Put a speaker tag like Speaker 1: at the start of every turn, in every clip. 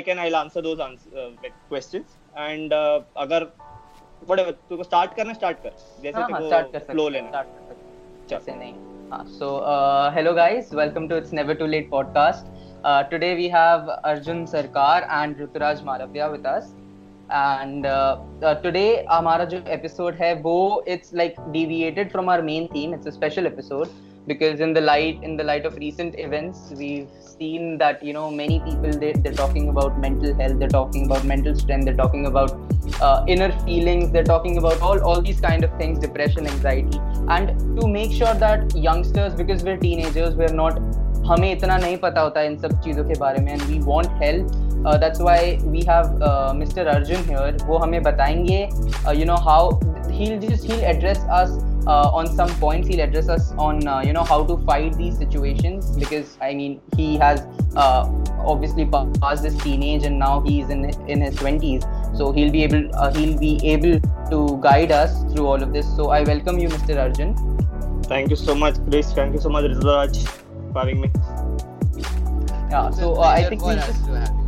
Speaker 1: I can I answer those questions and अगर whatever तू को स्टार्ट करना स्टार्ट कर जैसे हाँ, तू हाँ, को फ्लो लेना जैसे नहीं हां so hello guys welcome to it's never too late podcast today we have Arjun Sarkar and Rituraj Malviya with us and today हमारा जो एपिसोड है वो it's like deviated from our main theme it's a special episode because in the light in the light of recent events we've seen that you know many people they, they're talking about mental health they're talking about mental strength they're talking about uh, inner feelings they're talking about all all these kind of things depression anxiety and to make sure that youngsters because we're teenagers we're not हमें इतना नहीं पता होता इन सब चीज़ों के बारे में and we want help that's why we have mister Arjun here वो हमें बताएंगे you know how he just he address us uh, on some points he'll address us on uh, you know how to fight these situations because I mean he has uh, obviously passed his teenage and now he's in in his 20s so he'll be able uh, he'll be able to guide us through all of this so I welcome you Mr. Arjun
Speaker 2: thank you so much Chris thank you so much Rizraj for having me
Speaker 1: yeah so uh, I think we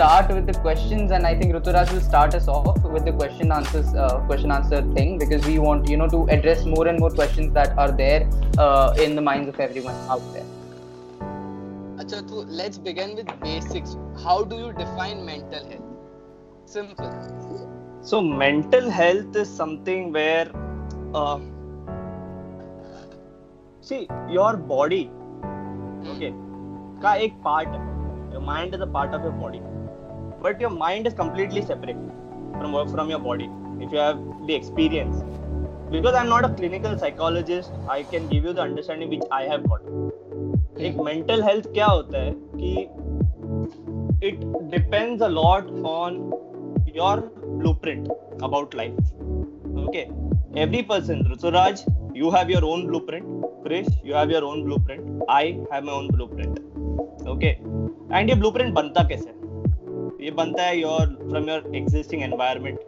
Speaker 1: start with the questions, and I think Ruturaj will start us off with the question answers uh, question answer thing because we want you know to address more and more questions that are there uh, in the minds of everyone out there.
Speaker 3: Acha, so let's begin with basics. How do you define mental health?
Speaker 2: Simple. So mental health is something where, uh, see, your body, hmm. okay, का एक part. your mind is a part of your body but your mind is completely separate from from your body if you have the experience because i'm not a clinical psychologist i can give you the understanding which i have got एक mental health क्या होता है कि it depends a lot on your blueprint about life okay every person Rituraj you have your own blueprint krish you have your own blueprint i have my own blueprint okay and ये blueprint बनता कैसे ये बनता है your from your existing environment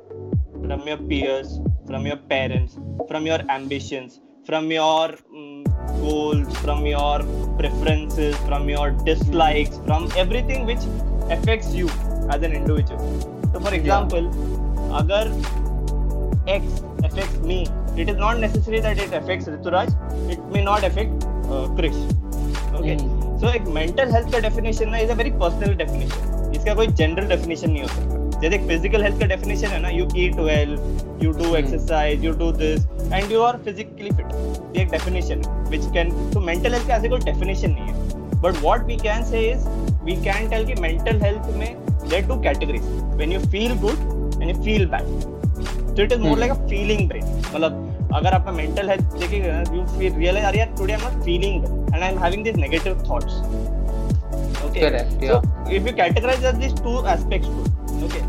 Speaker 2: from your peers from your parents from your ambitions from your goals from your preferences from your dislikes from everything which affects you as an individual तो for example अगर X affects me it is not necessary that it affects Rituraj it may not affect Krish okay so एक mental health का definition ना is a very personal definition इसका कोई general definition नहीं होता जैसे फिजिकल हेल्थ का डेफिनेशन है ना you eat well you do exercise you do this and you are physically fit एक डेफिनेशन है विच कैन तो मेंटल हेल्थ का ऐसे कोई डेफिनेशन नहीं है but what we can say is we can tell कि मेंटल हेल्थ में there two categories when you feel good and you feel bad तो it is more like a feeling brain मतलब अगर आपका मेंटल हेल्थ देखिएगा you feel realise are यार today I am not feeling and I am having this negative thoughts okay. So if you categorize as these two aspects, okay.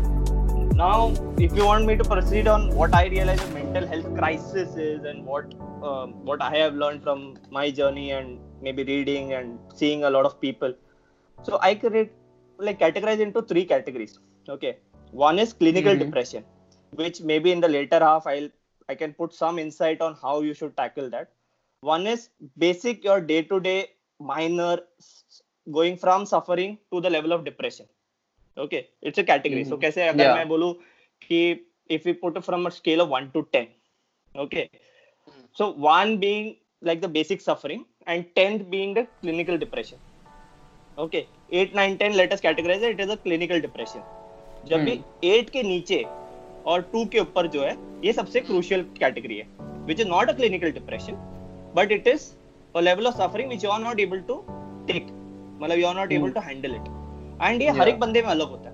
Speaker 2: Now, if you want me to proceed on what I realize a mental health crisis is and what uh, what I have learned from my journey and maybe reading and seeing a lot of people, so I create like categorize into three categories. Okay, one is clinical mm-hmm. depression, which maybe in the later half I'll I can put some insight on how you should tackle that. One is basic your day to day minor going from suffering to the level of depression okay it's a category mm-hmm. so kaise agar yeah. main bolu ki if we put from a scale of 1 to 10 okay mm-hmm. so 1 being like the basic suffering and 10th being the clinical depression okay 8 9 10 let us categorize it as a clinical depression जब भी 8 के नीचे और 2 के ऊपर जो है ये सबसे क्रूशियल कैटेगरी है which is not a clinical depression but it is a level of suffering which you are not able to take मतलब you are not able to handle it and ये हर एक बंदे में अलग होता है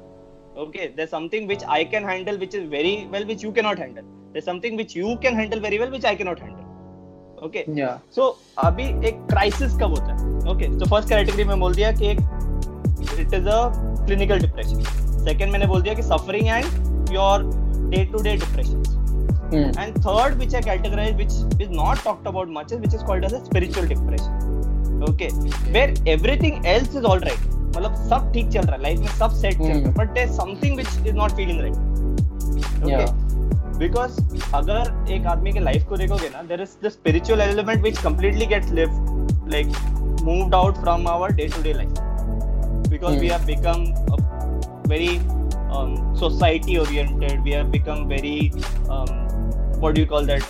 Speaker 2: okay there's something which i can handle which is very well which you cannot handle there's something which you can handle very well which i cannot handle okay so अभी एक क्राइसिस कब होता है ओके तो first category में बोल दिया कि एक it is a clinical depression second मैंने बोल दिया कि suffering and your day to day depression Mm. And third, which I categorize, which is not talked about much, which is called as a spiritual depression. Okay, where everything else is all right. मतलब सब ठीक चल रहा है life में सब set चल रहा है but there something which is not feeling right okay because अगर एक आदमी के लाइफ को देखोगे ना there is the spiritual element which completely gets live like move out from our day to day life because we have become very society oriented we have become very what do you call that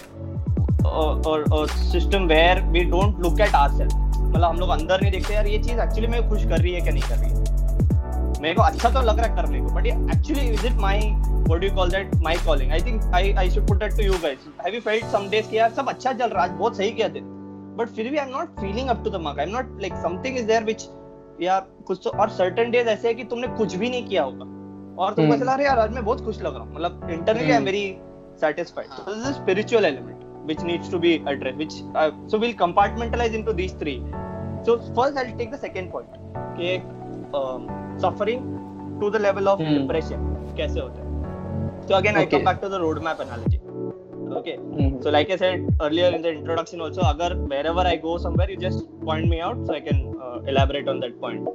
Speaker 2: or a system where we don't look at ourselves मतलब हम लोग अंदर नहीं देखते यार ये चीज actually मेरे खुश कर रही है क्या नहीं कर रही है मेरे को अच्छा तो लग रहा है करने को but actually is it my what do call that my calling I think I I should put that to you guys have you felt some days कि यार सब अच्छा चल रहा है बहुत सही किया दिन बट फिर भी I am not feeling up to the mark I am not like something is there which यार कुछ तो और सर्टेन डेज ऐसे है कि तुमने कुछ भी नहीं किया होगा और तुम हम्म। ऐसा लग रहा यार आज मैं बहुत खुश लग रहा हूँ मतलब internally I am very satisfied. So this is a spiritual element which needs to be addressed. Which uh, so we'll compartmentalize into these three. So first, I'll take the second point. Okay, um, suffering to the level of hmm. depression. कैसे होता है? So again, okay. I come back to the roadmap analogy. Okay. hmm So like I said earlier in the introduction also, agar wherever I go somewhere, you just point me out so I can uh, elaborate on that point.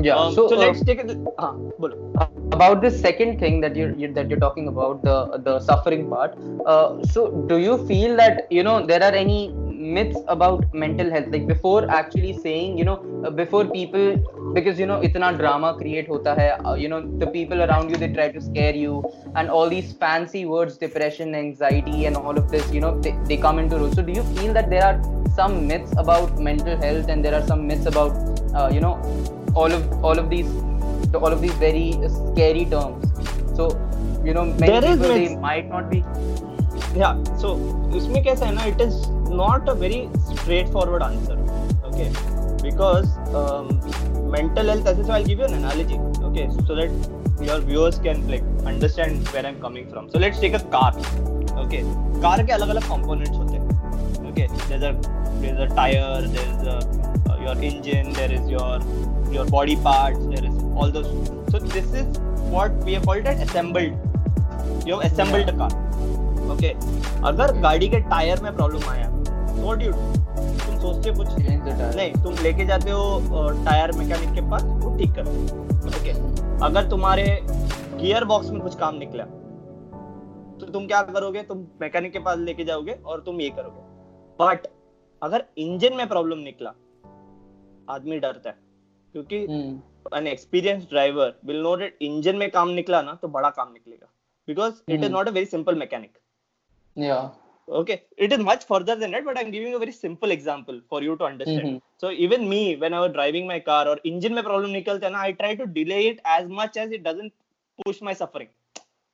Speaker 1: yeah um,
Speaker 2: so, so let's um, take it uh,
Speaker 1: about the second thing that you're, you're, that you're talking about the the suffering part uh, so do you feel that you know there are any myths about mental health like before actually saying you know uh, before people because you know not drama create hota hai uh, you know the people around you they try to scare you and all these fancy words depression anxiety and all of this you know they, they come into role so do you feel that there are some myths about mental health and there are some myths about uh, you know all of all of these all of these very scary terms. So you know many there people they might not be.
Speaker 2: Yeah. So उसमें कैसा है it is not a very straightforward answer. Okay. Because um, mental health as so I'll give you an analogy. Okay. So that your viewers can like understand where I'm coming from. So let's take a car. Okay. Car के अलग components होते okay there's a there's a tire there's a, uh, your engine there is your your body parts there is all those so this is what we have called it assembled you have assembled yeah. a car okay अगर गाड़ी के tyre में problem आया तो duet तुम सोचते हो कुछ नहीं तुम लेके जाते हो टायर मैकेनिक के पास वो ठीक करते हैं ओके अगर तुम्हारे गियर बॉक्स में कुछ काम निकला तो तुम क्या करोगे तुम मैकेनिक के पास लेके जाओगे और तुम ये करोगे बट अगर इंजन में प्रॉब्लम निकला आदमी डरता है क्योंकि an experience driver will know that engine में काम निकला ना तो बड़ा काम निकलेगा because it is not a very simple mechanic okay it is much further than that but I am giving a very simple example for you to understand so even me when I was driving my car और engine में problem निकलता है ना I try to delay it as much as it doesn't push my suffering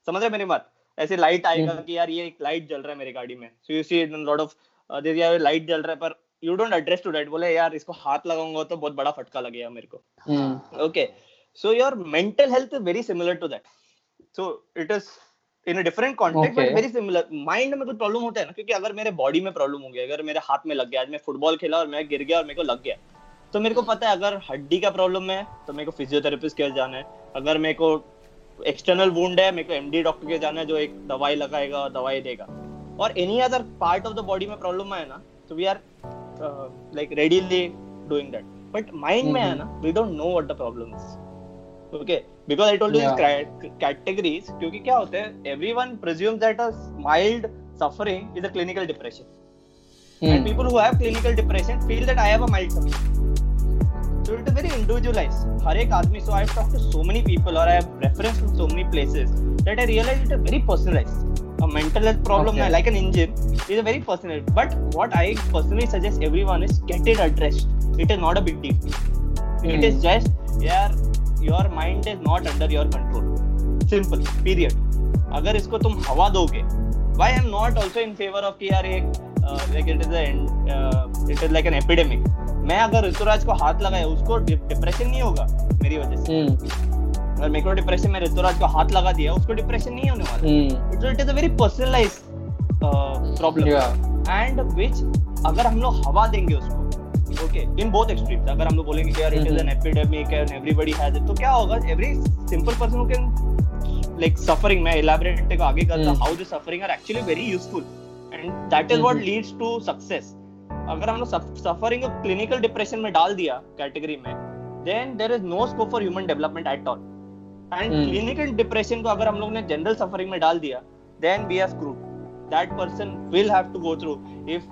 Speaker 2: समझ रहे मेरी बात ऐसे लाइट आएगा हम्म। कि यार ये एक लाइट जल रहा है मेरी गाड़ी में so you see it lot of दे दिया लाइट जल रहा है पर you don't address to date बोले यार इसको हाथ लगाऊंगा तो बहुत बड़ा फटका लगेगा मेरे को okay so your mental health is very similar to that so it is in different contact but very similar mind में कुछ प्रॉब्लम होता है ना क्योंकि अगर मेरे बॉडी में प्रॉब्लम हो गया अगर मेरे हाथ में लग गया आज मैं फुटबॉल खेला और मैं गिर गया और मेरे को लग गया तो मेरे को पता है अगर हड्डी का प्रॉब्लम है तो मेरे को फिजियोथेरेपिस्ट के जाना है अगर मेरे को एक्सटर्नल वूंड है मेरे को एमडी डॉक्टर के जाना है जो एक दवाई लगाएगा दवाई देगा or any other part of the body में problem आया ना तो we are uh, like readily doing that but mind में आया ना we don't know what the problem is okay because I told you these categories क्योंकि क्या होता है everyone presumes that a mild suffering is a clinical depression hmm. and people who have clinical depression feel that I have a mild suffering so it's very individualized हर एक आदमी so I've talked to so many people or I have referenced from so many places that I realized it's very personalized a mental health problem okay. like an engine is a very personal but what i personally suggest everyone is get it addressed it is not a big deal mm. it is just यार your mind is not under your control simple period अगर इसको तुम हवा दोगे why am not also in favour of कि यार एक like it is it is like an epidemic मैं अगर ऋतुराज को हाथ लगाया उसको डिप्रेशन नहीं होगा मेरी वजह से अगर मेरे को डिप्रेशन में ऋतुराज को हाथ लगा दिया उसको डिप्रेशन नहीं होने वाला it is a very personalise problem and which अगर हम लोग हवा देंगे उसको ओके इन बोथ एक्सट्रीम्स अगर हम लोग बोलेंगे कि यार it is an epidemic and everybody has it तो क्या होगा every simple person can like suffering मैं एलैबोरेट को आगे करता how the suffering are actually very useful and that is what leads to success अगर हम लोग सफरिंग को क्लिनिकल डिप्रेशन में डाल दिया कैटेगरी में then there is no scope for human development at all and clinical depression को अगर हम लोग ने जनरल सफरिंग में डाल दिया then we are screwed that person will have to go through if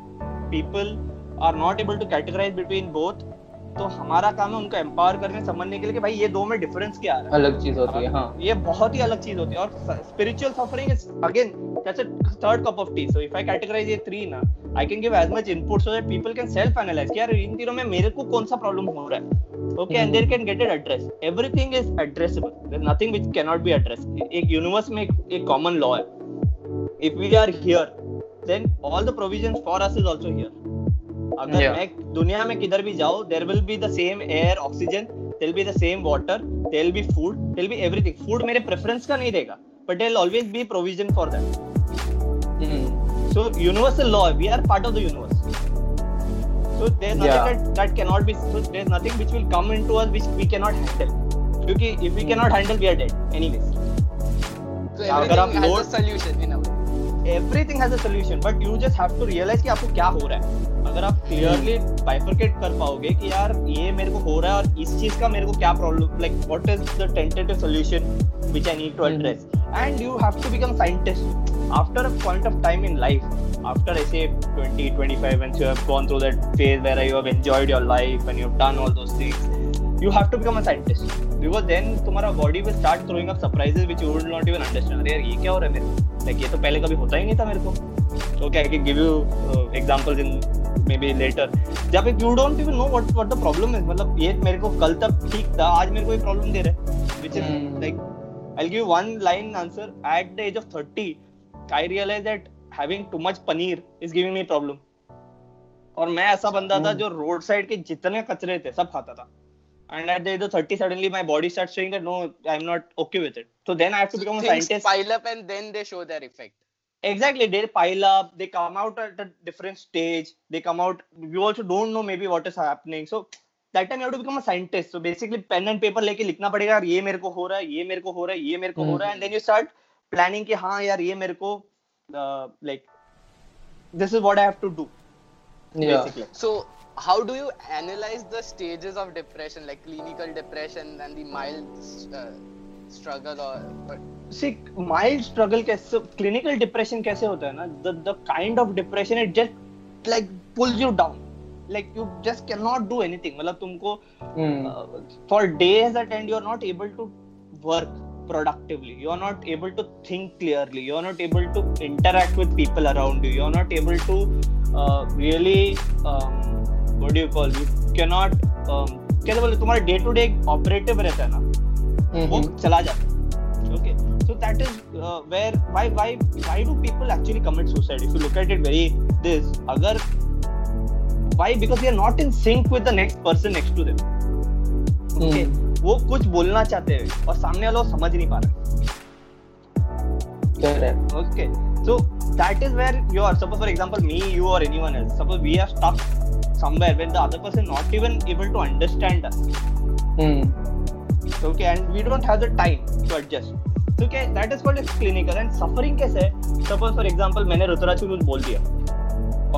Speaker 2: people are not able to categorise between both तो हमारा काम है उनको एम्पावर करने समझने के लिए कि भाई ये दो में डिफरेंस क्या है अलग चीज होती है हाँ ये बहुत ही अलग चीज होती है और spiritual suffering is again that's a third cup of tea so if I categorise ये थ्री ना I can give as much input so that people can self analyse यार इन तीनों में मेरे को कौन सा प्रॉब्लम हो रहा है okay and there can get it address everything is addressable there nothing which can not be address एक यूनिवर्स में एक कॉमन लॉ है if we are here then all the provisions for us is also here अगर yeah. मैं दुनिया में किधर भी जाओ there will be the same air oxygen there be the same water there be food there be everything food मेरे preference का नहीं रहेगा but there always be provision for that so universal law we are part of the universe so there's nothing yeah. that, that cannot be so there's nothing which will come into us which we cannot handle क्योंकि if we cannot handle we are dead anyways so everything
Speaker 3: अगर आप has a solution in a way
Speaker 2: everything has a solution but you just have to realise कि आपको क्या हो रहा है अगर आप क्लियरली बाइफरकेट कर पाओगे कि यार ये मेरे को हो रहा है और इस चीज का मेरे को क्या problem like what is the tentative solution which I need to address and you have to become scientist after a point of time in life after i say 20 25 once you have gone through that phase where you have enjoyed your life and you've done all those things you have to become a scientist because then तुम्हारा body will start throwing up surprises which you would not even understand यार ये क्या हो रहा है मेरे like ये तो पहले कभी होता ही नहीं था मेरे को so okay I can give you examples in maybe later जब you don't even know what what the problem is मतलब ये मेरे को कल तक ठीक था आज मेरे को ये प्रॉब्लम दे रहा है which is like I I'll give one line answer at the age of 30, I realise that having too much paneer is giving me problem और मैं ऐसा बंदा था hmm. जो रोड साइड के जितने कचरे थे सब खाता था and at the age of 30 suddenly my body starts saying that no i'm not okay with it so then
Speaker 3: i
Speaker 2: have to so become a scientist pile up and
Speaker 3: then
Speaker 2: they
Speaker 3: show their effect
Speaker 2: exactly they pile up they come out at a different stage they come out you also don't know maybe what is happening so that time you have to become a scientist so basically pen and paper likhna padega लिखना ye mere ko ho raha hai ye mere ko ho raha hai ye mere ko ho raha hai and then you start planning ki ha yaar ye mere ko uh, like this is what i have to do
Speaker 3: yeah. basically so how do you analyze the stages of depression like clinical depression and the mild
Speaker 2: uh, struggle or but... see mild struggle कैसे clinical depression कैसे होता है ना the the kind of depression it just like pulls you down like you just cannot do anything मतलब तुमको hmm. uh, for days at end you are not able to work productively you are not able to think clearly you are not able to interact with people around you you are not able to uh, really um, what do you call you cannot um, कैसे बोले तुम्हारा day to day operative रहता है ना हम्म, वो हम्म। चला जाता है okay so that is where why why why do people actually commit suicide if you look at it very this अगर why because they are not in sync with the next person next to them okay वो कुछ बोलना चाहते हैं और सामने वाला समझ नहीं
Speaker 1: पा रहा okay so that is where you are suppose for
Speaker 2: example me you और anyone else suppose we are stuck somewhere when the other person not even able to understand
Speaker 1: us.
Speaker 2: Mm. Okay, and we don't have the time to adjust. तो क्या that is called clinical and suffering कैसे है suppose for example मैंने रुद्राक्षी कुछ बोल दिया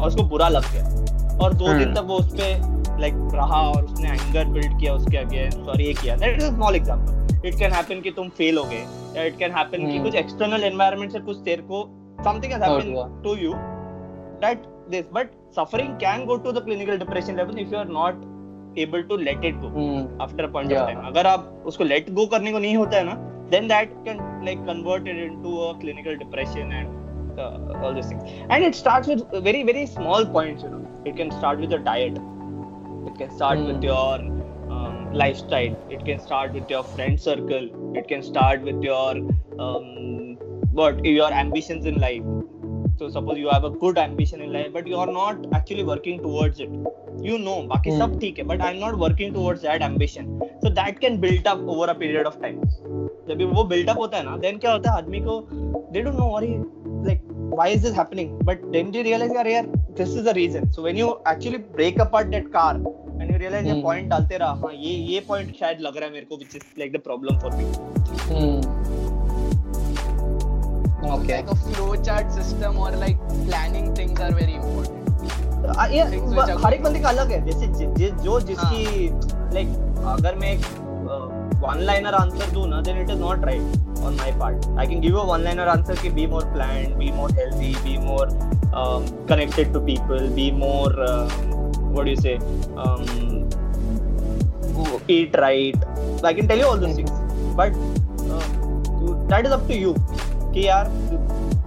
Speaker 2: और उसको बुरा लग गया और दो दिन hmm. तक वो उस पर लाइक रहा और उसने एंगर बिल्ड किया उसके अगेन सॉरी ये किया that is a small example it can happen कि तुम फेल हो गए या इट कैन हैपन कि hmm. कुछ एक्सटर्नल एनवायरनमेंट से कुछ तेरे को something has happened to you that this but suffering can go to the clinical depression level if you are not able to let it of time. Point of time अगर आप उसको let go करने को नहीं होता है ना then that can like converted into a clinical depression and all this things and it starts with very very small points you know it can start with your diet it can start with your lifestyle it can start with your friend circle it can start with your um, what your ambitions in life so suppose you have a good ambition in life but you are not actually working towards it you know baki sab theek hai but i am not working towards that ambition so that can build up over a period of time jab जब वो built up होता है ना then क्या होता है आदमी को they don't know worry like why is this happening but then they yaar यार यार this is the reason so when you actually break apart that car and you realise ये पॉइंट डालते रहा हां ye ये पॉइंट शायद लग रहा है मेरे which is like the problem for me hmm.
Speaker 3: okay. like a flowchart system or like planning things are very important. ये हर एक
Speaker 2: बंदे का अलग है जैसे
Speaker 3: ज, ज, जो जिसकी
Speaker 2: लाइक like, अगर मैं एक वन लाइनर आंसर दूं ना then it is not right on my part I can give a one liner answer कि be more planned be more healthy be more connected to people be more what do you say eat right i can tell you all those things but uh, that is up to you कि यार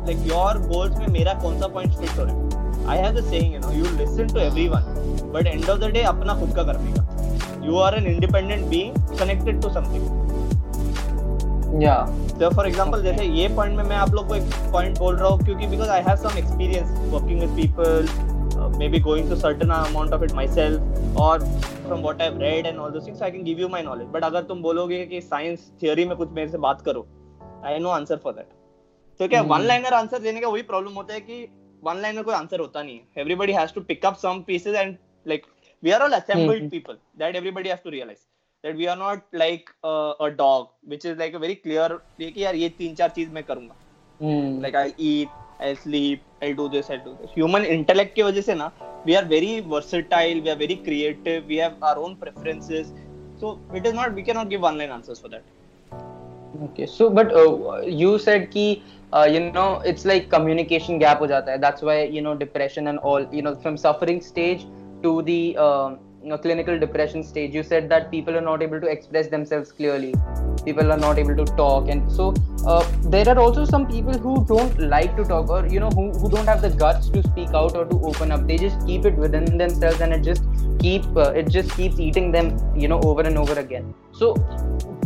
Speaker 2: like your goals में मेरा कौन सा point fit हो रहा है I have the saying you know you listen to everyone but end of the day अपना खुद का करने का you are an independent being connected to something या तो फॉर एग्जांपल जैसे ये पॉइंट में मैं आप लोग को एक पॉइंट बोल रहा हूँ क्योंकि because I have some experience working with people may be going to certain amount of it myself और from what I read and all things I can give you my knowledge but अगर तुम बोलोगे कि science theory में कुछ मेरे से बात करो I know answer for that तो क्या वन लाइनर आंसर देने का वही प्रॉब्लम होता है कि वन लाइनर कोई आंसर होता नहीं है everybody has to pick up some pieces and like we are all assembled mm-hmm. people that everybody has to realize that we are not like uh, a dog which is like a very clear कि यार ये तीन चार चीज मैं करूंगा mm. like I'll eat I'll sleep I'll do this I'll do this human intellect की वजह से ना we are very versatile we are very creative we have our own preferences so it is not we cannot give one line answers for that okay so but
Speaker 1: uh, you said कि Uh, you know it's like communication gap that's why you know depression and all you know from suffering stage to the uh, clinical depression stage you said that people are not able to express themselves clearly people are not able to talk and so uh, there are also some people who don't like to talk or you know who, who don't have the guts to speak out or to open up they just keep it within themselves and it just keep uh, it just keeps eating them you know over and over again so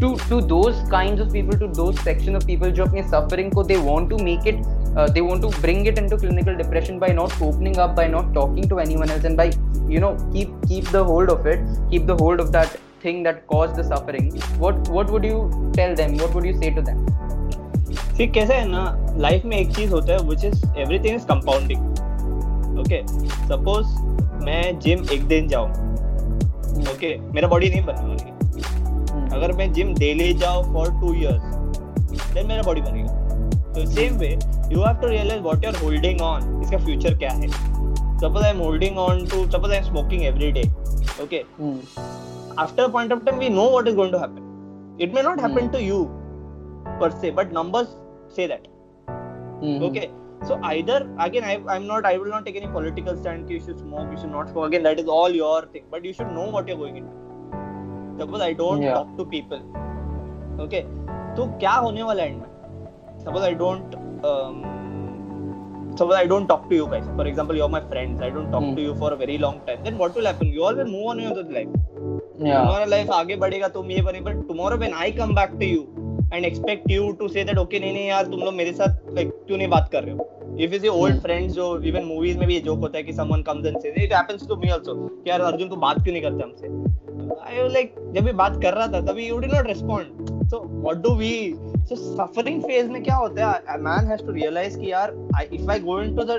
Speaker 1: to to those kinds of people to those section of people who are suffering ko they want to make it uh, they want to bring it into clinical depression by not opening up by not talking to anyone else and by you know keep keep the hold of it keep the hold of that thing that caused the suffering what what would you tell them what would you say to them see
Speaker 2: कैसा है ना life में एक चीज होता है which is everything is compounding okay suppose मैं gym एक दिन जाऊं ओके okay, मेरा बॉडी नहीं बना हम्म। अगर मैं जिम डेली जाओ फॉर 2 ईयर्स देन मेरा बॉडी बनेगा तो same way you have to realise what you are holding on इसका फ्यूचर क्या है suppose i'm holding on to suppose i'm smoking every day okay mm. after a point of time we know what is going to happen it may not happen mm. to you per se but numbers say that mm. okay so either again I, i'm not i will not take any political stand you should smoke you should not smoke again that is all your thing but you should know what you're going into suppose i don't yeah. talk to people okay तो क्या होने वाला end में suppose I don't suppose I don't talk to you guys. For example, you're my friends. I don't talk mm. to hmm. you for a very long time. Then what will happen? You all will move on your life. Yeah. तुम्हारा life आगे बढ़ेगा तुम तो ये बने but tomorrow when I come back to you and expect you to say that okay नहीं नहीं यार तुम लोग मेरे साथ लाइक क्यों नहीं बात कर रहे हो इफ इज ओल्ड फ्रेंड्स जो इवन मूवीज में भी ये जोक होता है कि someone comes and says it happens to me also यार अर्जुन तू बात क्यों नहीं करते हमसे आई लाइक जब मैं बात कर रहा था तभी you did not respond so what do we so suffering phase में क्या होता है a man has to realize कि यार I, if I go into the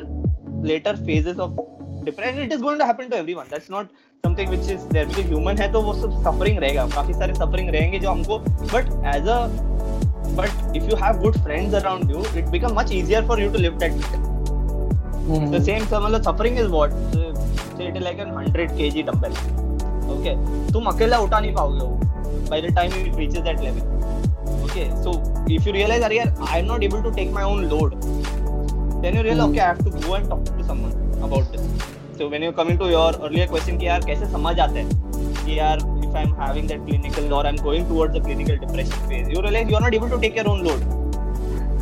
Speaker 2: later phases of depression it is going to happen to everyone that's not something which is there because human है तो वो सब suffering रहेगा काफी सारे suffering रहेंगे जो हमको but as a but if you have good friends around you it become much easier for you to live that mm-hmm. the same so मतलब suffering is what say it like an 100 kg dumbbell okay तुम अकेला उठा नहीं पाओगे वो by the time he reaches that level okay so if you realize earlier i'm not able to take my own load then you realize okay i have to go and talk to someone about this so when you coming to your earlier question ki yaar kaise hai ki yaar if i'm having that clinical or i'm going towards the clinical depression phase you realize you are not able to take your own load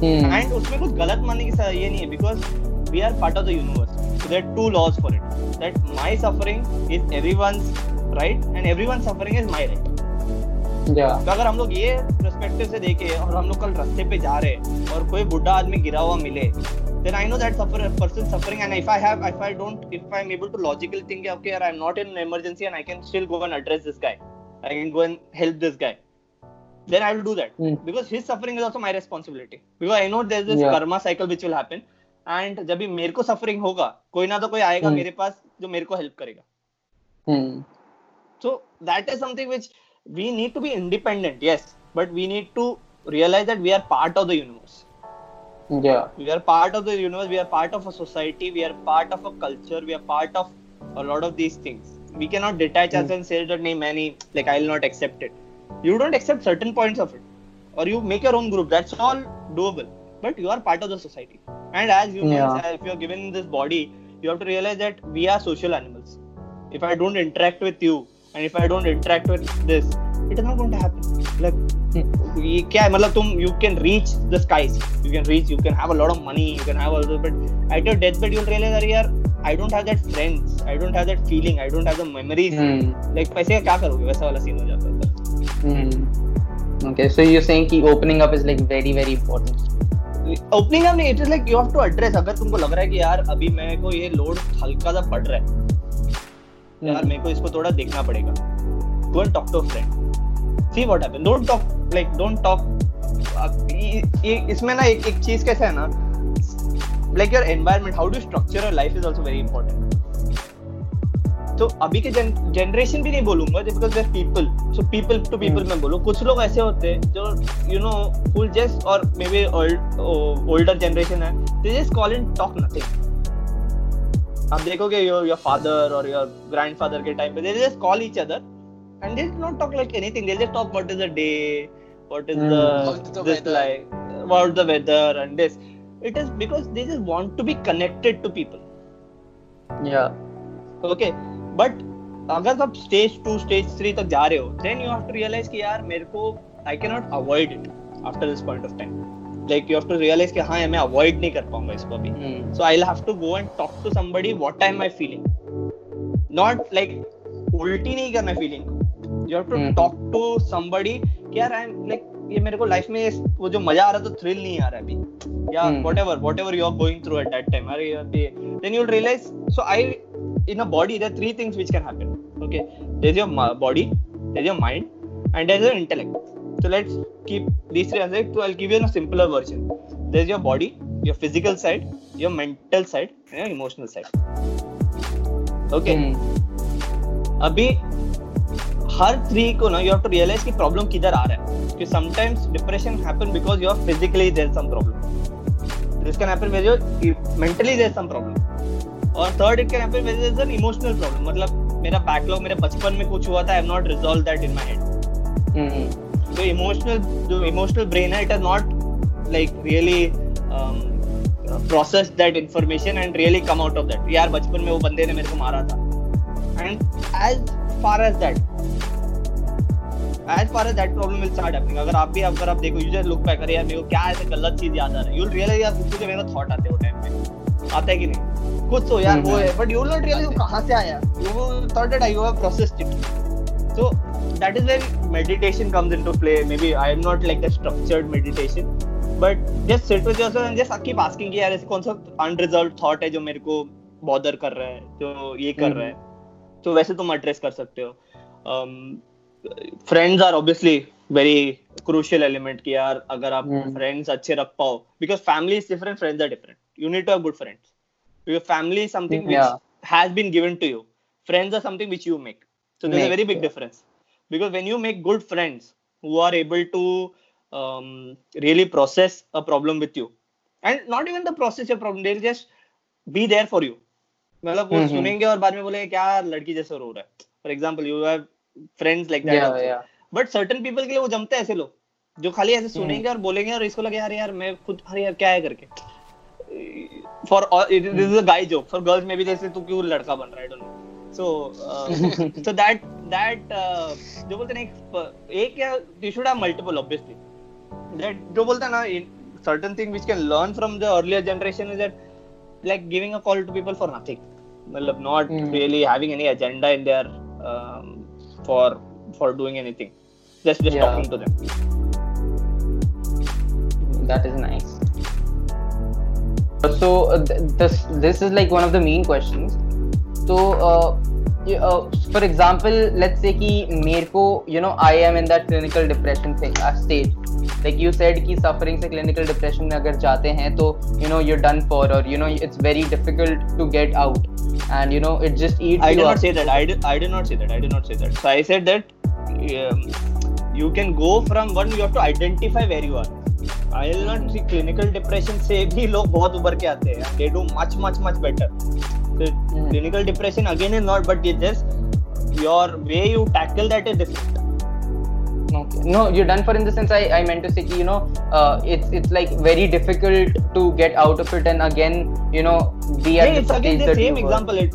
Speaker 2: hmm. and उसमें कुछ गलत मानने की ये because we are part of the universe. So there are two laws for it. That my suffering is everyone's right and everyone's suffering is my right तो अगर हम
Speaker 1: लोग ये
Speaker 2: परस्पेक्टिव से देखें और हम लोग कल रास्ते पे जा रहे हैं और कोई बूढ़ा आदमी गिरा हुआ मिले then I know that suffer, person suffering and if I have if I don't if I'm able to logically think okay I'm not in an emergency and I can still go and address this guy I can go and help this guy then I will do that mm. because his suffering is also my responsibility because I know there's this yeah. karma cycle which will happen and जब भी मेरे को suffering होगा कोई ना तो कोई आएगा hmm. मेरे पास जो मेरे को हेल्प करेगा so that is something which we need to be independent yes but we need to realize that we are part of the universe yeah we are part of the universe we are part of a society we are part of a culture we are part of a lot of these things we cannot detach mm. us and say that name any like i'll not accept it you don't accept certain points of it or you make your own group that's all doable but you are part of the society and as humans yeah. if you're given this body you have to realize that we are social animals if i don't interact with you and if I don't interact with this it is not going to happen like ये क्या है मतलब तुम you can reach the skies you can reach you can have a lot of money you can have all this but at your death bed you realise अरे यार I don't have that friends I don't have that feeling I don't have the memories like पैसे का क्या करोगे वैसा वाला scene हो जाता है
Speaker 1: hmm. Okay, so you're saying कि opening up is like very very important.
Speaker 2: Opening up नहीं it is like you have to address अगर तुमको लग रहा है कि यार अभी मेरे को ये लोड हल्का सा पड़ रहा है यार मेरे को इसको थोड़ा देखना पड़ेगा go and talk to friend see what happen don't talk like don't talk इसमें ना एक एक चीज कैसा है ना like your environment how do structure life is also very important तो अभी के जनरेशन भी नहीं बोलूंगा because there people so people to people मैं बोलूँ कुछ लोग ऐसे होते हैं जो यू नो फुल जस्ट और मे बी ओल्डर जनरेशन है they just call in talk nothing आप देखोगे योर योर फादर और योर ग्रैंडफादर के टाइम पे they just call each other and they not talk like anything they just talk what is the day what is the this like what the weather and this it is because they just want to be connected to people
Speaker 1: या
Speaker 2: okay but अगर आप stage to stage three तक जा रहे हो then you have to realise कि यार मेरे को I can not avoid it after this point of time like you have to realise कि हाँ मैं अवॉइड नहीं कर पाऊंगा इसको अभी so I have to go and talk to somebody what I am I feeling not like उल्टी नहीं करना feeling you have to talk to somebody यार आई एम लाइक ये मेरे को लाइफ में वो जो मजा आ रहा था तो थ्रिल नहीं आ रहा अभी या whatever whatever you are going through at that time अरे then you will realise so I in a body there three things which can happen okay there is your body there is your mind and there is your intellect So let's keep these three aspects. So I'll give you a simpler version. There's your body, your physical side, your mental side, and your emotional side. Okay. Mm. अभी हर three को ना you have to realise कि problem किधर आ रहा है कि sometimes depression happen because you are physically there some problem this can happen with your mentally there some problem और third it can happen with is an emotional problem मतलब मेरा backlog मेरे बचपन में कुछ हुआ था I have not resolve that in my head जो इमोशनल जो इमोशनल ब्रेन है it has not like really process that information and really come out of that यार बचपन में वो बंदे ने मेरे को मारा था and as far as that as far as that problem will start happening अगर आप भी अगर आप देखो यूजर लुक बैक अरे यार मेरे को क्या ऐसे गलत चीज याद आ रहा है यू विल रियलाइज यार मुझे मेरा थॉट आते हो टाइम पे आता है कि नहीं कुछ तो यार वो है but you will not realise वो कहां से आया you thought that I have processed it so that is where meditation comes into play. Maybe I am not like a structured meditation, but just sit with yourself and just keep asking कि यार ऐसे कौन सा unresolved thought है जो मेरे को bother कर रहा है जो ये कर रहा है हम्म। तो वैसे तुम एड्रेस कर सकते हो friends are obviously very crucial element कि यार अगर आप फ्रेंड्स हम्म। अच्छे रख पाओ because family is different friends are different you need to have good friends because family is something which has been given to you friends are something which you make so there is a very big difference because when you make good friends who are able to um, really process a problem with you and not even the process your problem they'll just be there for you मतलब वो हम्म, हम्म। सुनेंगे और बाद में बोलेंगे क्या लड़की जैसे रो रहा है for example you have friends like that but certain people के लिए वो जमते हैं ऐसे लोग जो खाली ऐसे हम्म। सुनेंगे और बोलेंगे और इसको लगे यार यार मैं खुद अरे यार क्या है करके for this is a guy joke for girls may be जैसे तू क्यों लड़का बन रहा है don't know so so that that जो बोलते ना एक या you should have multiple obviously that जो बोलता ना certain thing which can learn from the earlier generation is that like giving a call to people for nothing मतलब not mm. really having any agenda in there um, for for doing anything just just yeah. talking to them
Speaker 1: that is nice so uh, th- this this is like one of the main questions तो for example let's say कि मेरे को you know I am in that clinical depression stage like you said कि suffering से clinical depression में अगर जाते हैं तो you know you done for और you know it's very difficult to get out
Speaker 2: and you know it just eats I did not say that I did, I did not say that I did not say that so I said that um, you can go from one you have to identify where you are I will not see clinical depression से भी लोग बहुत उभर के आते हैं they do much much much better the mm. clinical depression again is not but it's just your way you tackle that is different
Speaker 1: no you're done for in the sense i, I meant to say you know uh, it's it's like very difficult to get out of it
Speaker 2: and again you know be at yeah, it's again the same example it,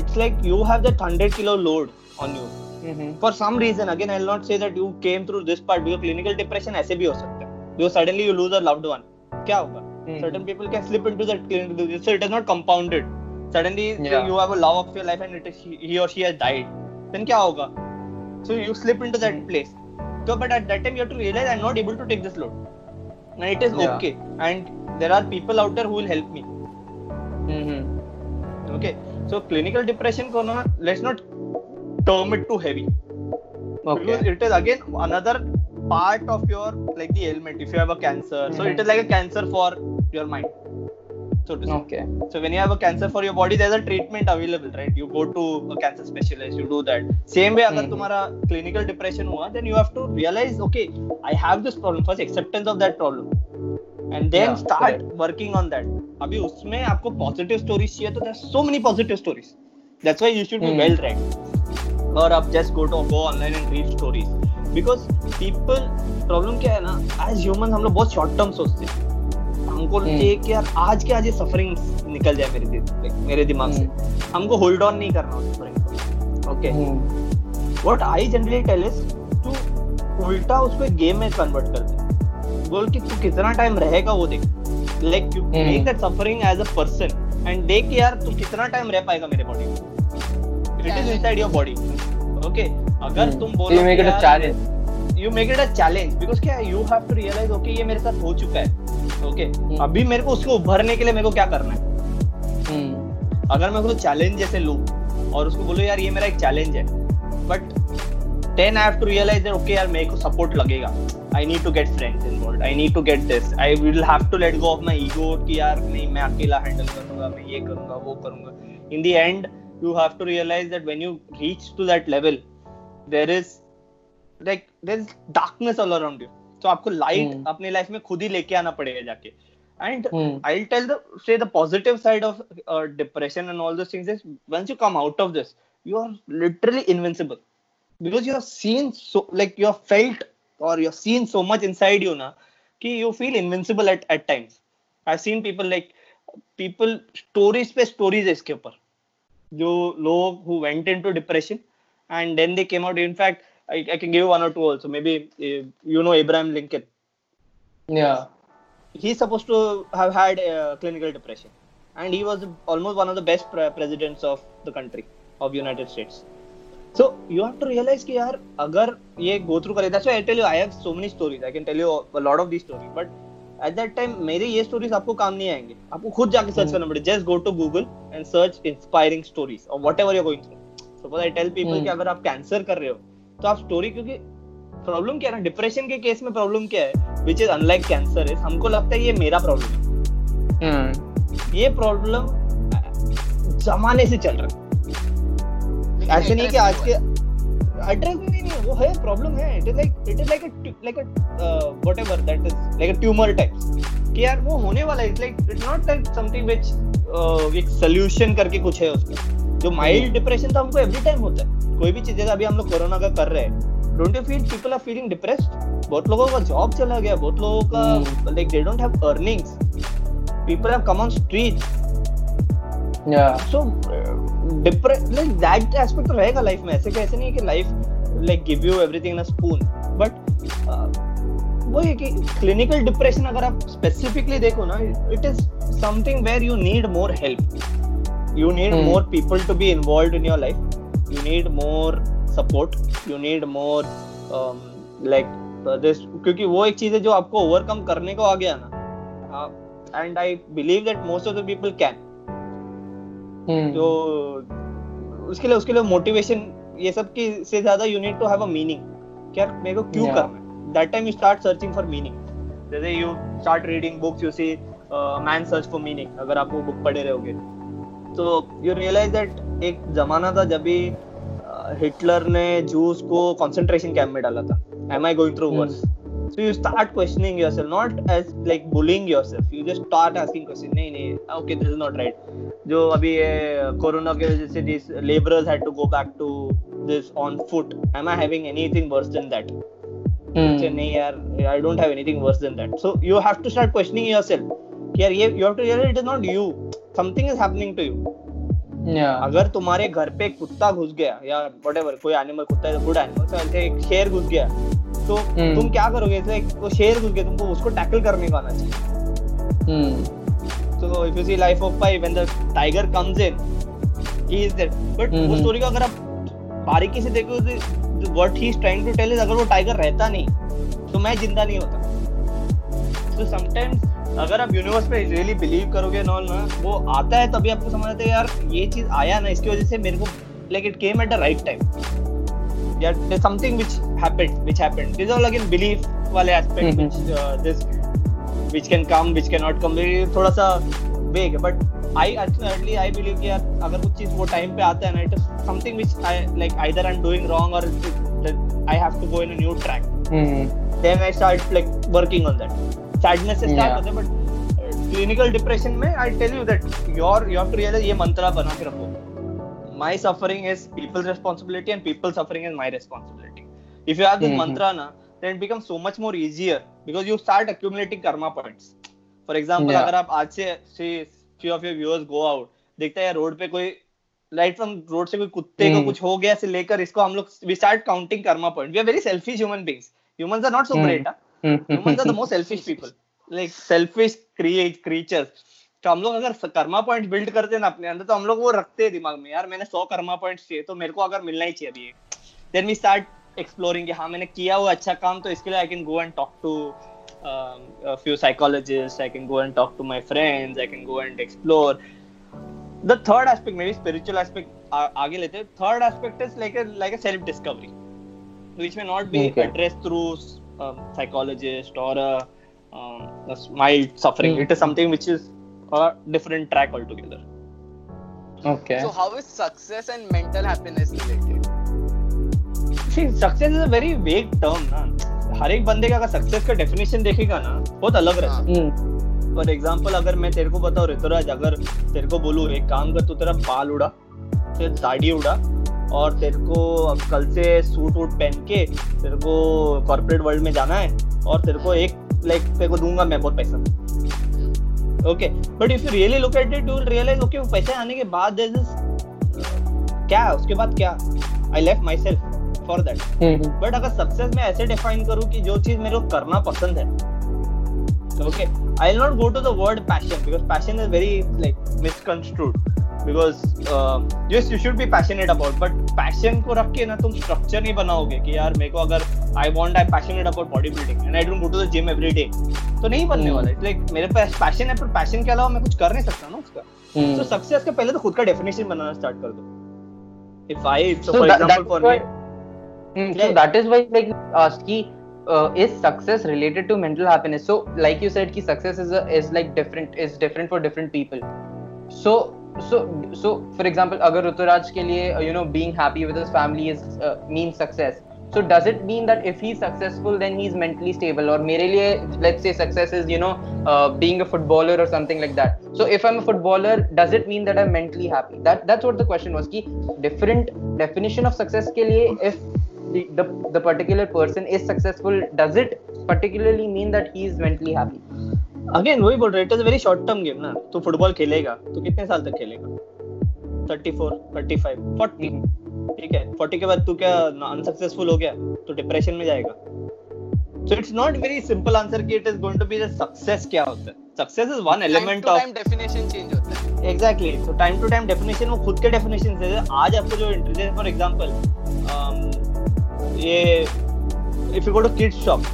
Speaker 2: it's like you have that 100 kilo load on you mm-hmm. for some reason again i'll not say that you came through this part because clinical depression ऐसे भी हो सकता है suddenly you lose a loved one क्या होगा mm-hmm. certain people can slip into that clinical so it is not compounded suddenly yeah. you have a love of your life and it is he, he or she has died then kya hoga so you slip into that hmm. place so but at that time you have to realize i'm not able to take this load and it is yeah. okay and there are people out there who will help me
Speaker 1: mm-hmm.
Speaker 2: okay so clinical depression let's not term it too heavy okay. because it is again another part of your like the ailment if you have a cancer mm-hmm. so it mm-hmm. is like a cancer for your mind so to say. okay. So when you have a cancer for your body, there's a treatment available, right? You go to a cancer specialist, you do that. Same way, if अगर तुम्हारा clinical depression hua, then you have to realize, okay, I have this problem. First, acceptance of that problem. And then yeah, start then working on that. If you have आपको positive stories चाहिए तो so many positive stories. That's why you should should be well read और आप just go to go online and read stories because people problem क्या है ना as human हम लोग बहुत शॉर्ट टर्म सोचते हैं हमको ये हम्म। कि यार आज के आज ये सफरिंग निकल जाए मेरे दिमाग मेरे दिमाग से हम्म। हमको होल्ड ऑन नहीं करना उस सफरिंग को okay what I generally tell is to उल्टा उसको एक गेम में कन्वर्ट कर दे बोल कि तू कितना टाइम रहेगा वो देख like you make that suffering as a person and देख यार तू कितना टाइम रह पाएगा मेरे बॉडी में it is inside your body okay अगर हम्म। तुम बोलो make
Speaker 1: it a challenge
Speaker 2: you make it a challenge because क्या you have to realise okay ये मेरे साथ हो चुका है ओके okay? हम्म। अभी मेरे को उसको उभरने के लिए मेरे को क्या करना है hmm. अगर मैं उसको चैलेंज जैसे लू और उसको बोलो यार ये मेरा एक चैलेंज है but then I have to realise that okay यार मेरे को सपोर्ट लगेगा I need to get friends involve I need to get this I will have to let go of my ego कि यार नहीं मैं अकेला हैंडल करूंगा मैं ये करूंगा वो करूंगा in the end you have to realise that when you reach to that level there is like there is darkness all around you तो आपको लाइट hmm. अपनी लाइफ में खुद ही लेके आना पड़ेगा जाके and I tell the say the positive side of depression and all this things is once you come out of this you are literally invincible because you have seen so like you have felt और you have seen so much inside you ना कि you feel invincible at at times I seen people like people stories पे stories इसके ऊपर जो लोग who went into depression and then they came out in fact I, I can give one or two also. Maybe eh, you know Abraham Lincoln.
Speaker 1: Yeah.
Speaker 2: He's supposed to have had a eh, clinical depression, and he was almost one of the best pre- presidents of the country of United States. So you have to realize that, यार अगर go through this, that's why I tell you I have so many stories I can tell you a lot of these stories but at that time maybe these stories आपको you. नहीं आएंगे आपको खुद जाके search करना पड़ेगा just go to Google and search inspiring stories or whatever you're going through suppose I tell people कि अगर आप cancer, कर रहे हो तो आप स्टोरी क्योंकि प्रॉब्लम क्या है ना डिप्रेशन के केस में प्रॉब्लम क्या है which is unlike cancer is हमको लगता है ये मेरा प्रॉब्लम
Speaker 1: है
Speaker 2: हम्म। ये प्रॉब्लम जमाने से चल रहा है ऐसे नहीं कि आज के एड्रेस नहीं नहीं वो है प्रॉब्लम है it is like it is like a like a whatever that is like a tumour type कि यार वो होने वाला है it's like it's not like something which एक सॉल्यूशन करके कुछ है उसका जो माइल्ड डिप्रेशन तो हमको एवरी टाइम होता है कोई भी चीज जैसे अभी हम लोग कोरोना का कर रहे हैं don't you feel people are feeling depressed बहुत लोगों का जॉब चला गया बहुत लोगों का like they don't have earnings people have come on street या सो लाइक दैट एस्पेक्ट तो रहेगा लाइफ में ऐसे कैसे नहीं कि life like give you everything in a spoon but वो ये कि क्लिनिकल डिप्रेशन अगर आप स्पेसिफिकली देखो ना it is something where you need more help you need mm. more people to be involved in your life you need more support you need more um, like uh, this क्योंकि वो एक चीज है जो आपको overcome करने को आ गया ना and I believe that most of the people can तो उसके लिए उसके लिए मोटिवेशन ये सब की से ज्यादा you need to have a meaning यार मेरे को क्यों yeah. करना that time you start searching for meaning जैसे you start reading books you see man search for meaning अगर आप वो बुक पढ़े रहोगे तो यू रियलाइज दैट एक जमाना था जब भी हिटलर ने जूस को कंसंट्रेशन कैंप में डाला था am I going through worse so you start questioning yourself not as like bullying yourself you just start asking question नहीं नहीं okay this is not right जो अभी ये कोरोना के वजह से this labourers had to go back to this on foot am I having anything worse than that नहीं यार I don't have anything worse than that so you have to start questioning yourself यार ये you have to realise it is not you something is happening to you अगर तुम्हारे घर पे कुत्ता घुस गया या वट एवर कोई एनिमल कुत्ता है गुड एनिमल तो ऐसे एक शेर घुस गया तो हम्म। तुम क्या करोगे तो एक तो शेर घुस गया तुमको उसको टैकल करने का आना चाहिए
Speaker 1: हम्म।
Speaker 2: तो if you see life of Pi when the tiger comes in he is there but वो स्टोरी को अगर आप बारीकी से देखो तो what he is trying to tell is अगर वो टाइगर रहता नहीं तो मैं जिंदा नहीं होता तो समटाइम्स अगर आप यूनिवर्स पे रियली बिलीव करोगे नॉल ना वो आता है तभी आपको समझ आता है यार ये चीज आया ना इसकी वजह से मेरे को like it came at the right time या there something which happened which happened this all again belief वाले aspect which this which can come which can not come थोड़ा सा वेग है but I early I believe कि यार अगर कुछ चीज वो टाइम पे आता है ना it is something which I like either I am doing wrong और I have to go in a new track then I start like working on that sadness से स्टार्ट होते है बट क्लिनिकल डिप्रेशन में I tell you that your you have to realise ये मंत्रा बना के रखो my suffering is people's responsibility and people suffering is my responsibility if you have this मंत्रा ना then it become so much more easier because you start accumulating Karma points for example अगर आप आज से see few of your viewers go out देखते हैं road पे कोई right from road से कोई कुत्ते को mm. कुछ हो गया से लेकर इसको हम लोग we start counting Karma point we are very selfish human beings humans are not so great हां humans are the most selfish people like selfish create creatures तो हम लोग अगर कर्मा पॉइंट बिल्ड करते हैं ना अपने अंदर तो हम लोग वो रखते हैं दिमाग में यार मैंने सौ कर्मा पॉइंट चाहिए तो मेरे को अगर मिलना ही चाहिए अभी देन वी स्टार्ट एक्सप्लोरिंग हाँ मैंने किया वो अच्छा काम तो इसके लिए I can go and talk to few psychologists i can go and talk to my friends i can go and explore the third aspect maybe spiritual aspect आगे लेते third aspect is like like a self discovery which may not be address through a psychologist or a, um, a mild suffering. Mm. It is something which is a different track altogether.
Speaker 1: Okay.
Speaker 4: So how is success and mental happiness related? See,
Speaker 2: success is a very vague term, na. हर एक बंदे का अगर success का definition देखेगा ना बहुत अलग रहता है फॉर एग्जाम्पल अगर मैं तेरे को बताऊँ ऋतुराज अगर तेरे को बोलू एक काम कर तू तेरा बाल उड़ा फिर दाढ़ी उड़ा और तेरे को अब कल से सूट वूट पहन के तेरे को कॉर्पोरेट वर्ल्ड में जाना है और तेरे को एक लाइक तेरे को दूंगा मैं बहुत पैसा okay but if you really look at it you realise okay वो पैसे आने के बाद इज क्या उसके बाद क्या I left my self for that but अगर सक्सेस मैं ऐसे डिफाइन करूँ कि जो चीज मेरे को करना पसंद है okay I not go to the word passion because passion is very like misconstrued because yes you should be passionate about but passion को रख के ना तुम स्ट्रक्चर नहीं बनाओगे कि यार मेरे को अगर I want I passionate about body building and I don't go to the gym every day तो नहीं बनने hmm. वाला इट लाइक मेरे पास पैशन है पर पैशन के अलावा मैं कुछ कर नहीं सकता ना उसका तो hmm. सक्सेस के पहले तो खुद का डेफिनेशन बनाना स्टार्ट कर दो if I so for example for
Speaker 1: me
Speaker 2: so
Speaker 1: that is why like ask की uh, is success related to mental happiness so like you said ki success is a, is like different is different for different people so so so for example agar ruturaj ke liye uh, you know being happy with his family is uh, means success so does it mean that if he's successful then he's mentally stable or mere liye let's say success is you know uh, being a footballer or something like that so if i'm a footballer does it mean that i'm mentally happy that that's what the question was ki different definition of success ke liye if the, the, the particular person is successful does it particularly mean that he is mentally happy
Speaker 2: again वही बोल रहे it is very short term game ना तू football खेलेगा तो कितने साल तक खेलेगा 34 35 40 ठीक है 40 के बाद तू क्या अनसक्सेसफुल हो गया तो डिप्रेशन में जाएगा so it's not very simple answer कि it is going to be the success क्या होता है success is one element of time
Speaker 4: definition change होता है
Speaker 2: एग्जैक्टली तो टाइम टू टाइम डेफिनेशन वो खुद के डेफिनेशन है आज आपको जो इंटरेस्ट फॉर एग्जांपल ये if you go to kids shop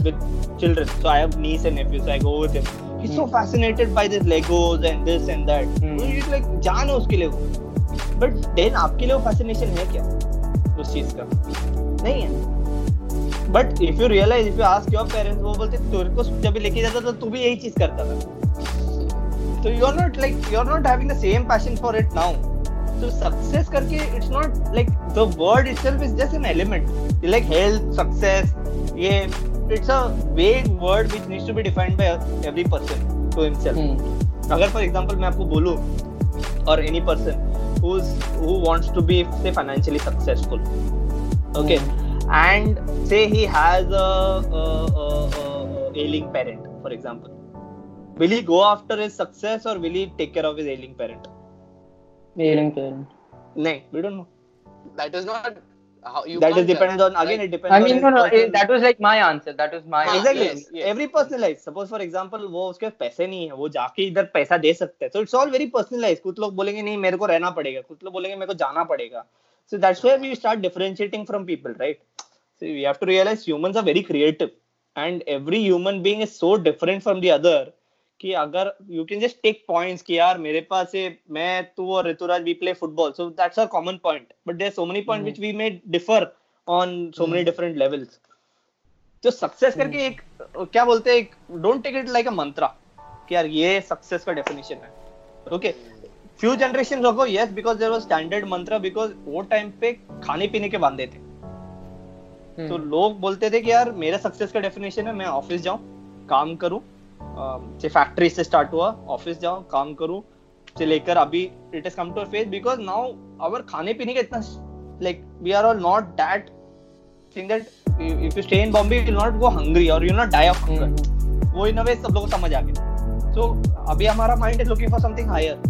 Speaker 2: with children. So I have niece and nephew, so I go with him. He's mm. so hmm. fascinated by this Legos and this and that. Mm. So he's like जान उसके लिए but then आपके लिए वो fascination है क्या उस चीज का नहीं है but if you realise if you ask your parents वो बोलते तेरे को जब लेके जाता था तू भी यही चीज करता था तो you are not like you are not having the same passion for it now तो सक्सेस करके it's not like the word itself is just an element like health success ये it's a vague word which needs to be defined by every person to himself अगर for example मैं आपको बोलूं और any person who's who wants to be say financially successful okay mm. and say he has a, a, a, a ailing parent for example will he go after his success or will he take care of his ailing parent mailing Aaron No, we don't know. That is not how you. That is depends on again. Like, it depends. I mean, no, no. It, that was like my answer. That was my. Exactly. Yes, yes. Every personalized Suppose for example, वो उसके पैसे नहीं है, वो जाके इधर पैसा दे सकता है. So it's all very personalized. कुछ लोग बोलेंगे नहीं मेरे को रहना पड़ेगा, कुछ लोग बोलेंगे मेरे को जाना पड़ेगा. So that's why we start differentiating from people, right? So we have to realize humans are very creative, and every human being is so different from the other. कि अगर you can just take points कि यार मेरे पास है मैं तू और Rituraj we play football so that's a common point but there so many point which we may differ on so many different levels तो सक्सेस करके hmm. एक क्या बोलते हैं एक don't take it like a मंत्रा कि यार ये सक्सेस का डेफिनेशन है ओके फ्यू जनरेशन रखो yes because there was standard Mantra because वो टाइम पे खाने पीने के बांधे थे hmm. तो लोग बोलते थे कि यार मेरा सक्सेस का डेफिनेशन है मैं ऑफिस जाऊं काम करूं Um, से फैक्ट्री से स्टार्ट हुआ ऑफिस जाओ काम करो से लेकर अभी it is come to face because now our खाने पीने का इतना like we are all not that thing that if you stay in Bombay you not go hungry और you not die of hunger वो इन अवे सब लोगों को समझ आ गया सो अभी हमारा mind is looking for something
Speaker 1: higher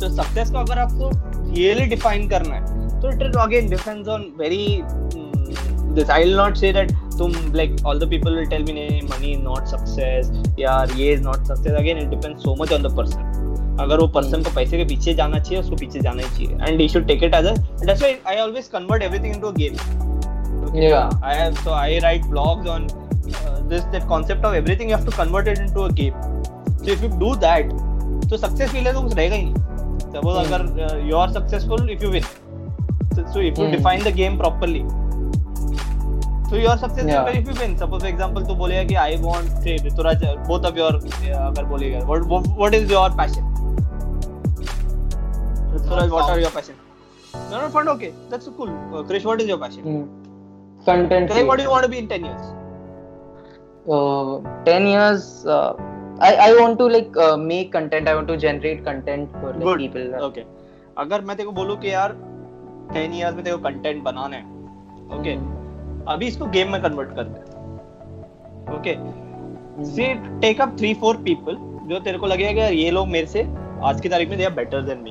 Speaker 1: तो सक्सेस
Speaker 2: को अगर आपको रियली डिफाइन करना है तो it is again depends on very this I will not say that तुम like all the people will tell me नहीं मनी इज नॉट सक्सेस यार ये is not success again it depend so much on the person अगर वो person hmm. को पैसे के पीछे जाना चाहिए उसको पीछे जाना ही चाहिए and you should take it as a that's why I always convert everything into a game
Speaker 1: या I
Speaker 2: have so I write blogs on this that concept of everything you have to convert it into a game so if you do that तो success मिले तो कुछ रहेगा ही नहीं suppose hmm. अगर you are successful if you win so if you define the game properly So your success yeah. is very few wins. Suppose for example, तो बोलेगा कि I want trade. तो राज both of your अगर बोलेगा what what is your passion? So Raj, what are your passion? No, no, fun. Okay, that's cool. Uh, Krish, what is your passion? Hmm.
Speaker 1: Content.
Speaker 2: Krish, what do you want to be in ten years?
Speaker 1: Uh, ten
Speaker 2: years.
Speaker 1: Uh, I I want to like uh, make content. I want to generate content for like, Good. people.
Speaker 2: Okay. अगर मैं तेरे को बोलूँ कि यार ten years में तेरे को कंटेंट बनाना है ओके okay? hmm. अभी इसको गेम में कन्वर्ट कर दे ओके सिर्फ take up three four people जो तेरे को लगेगा ये लोग मेरे से आज की तारीख में they are better than me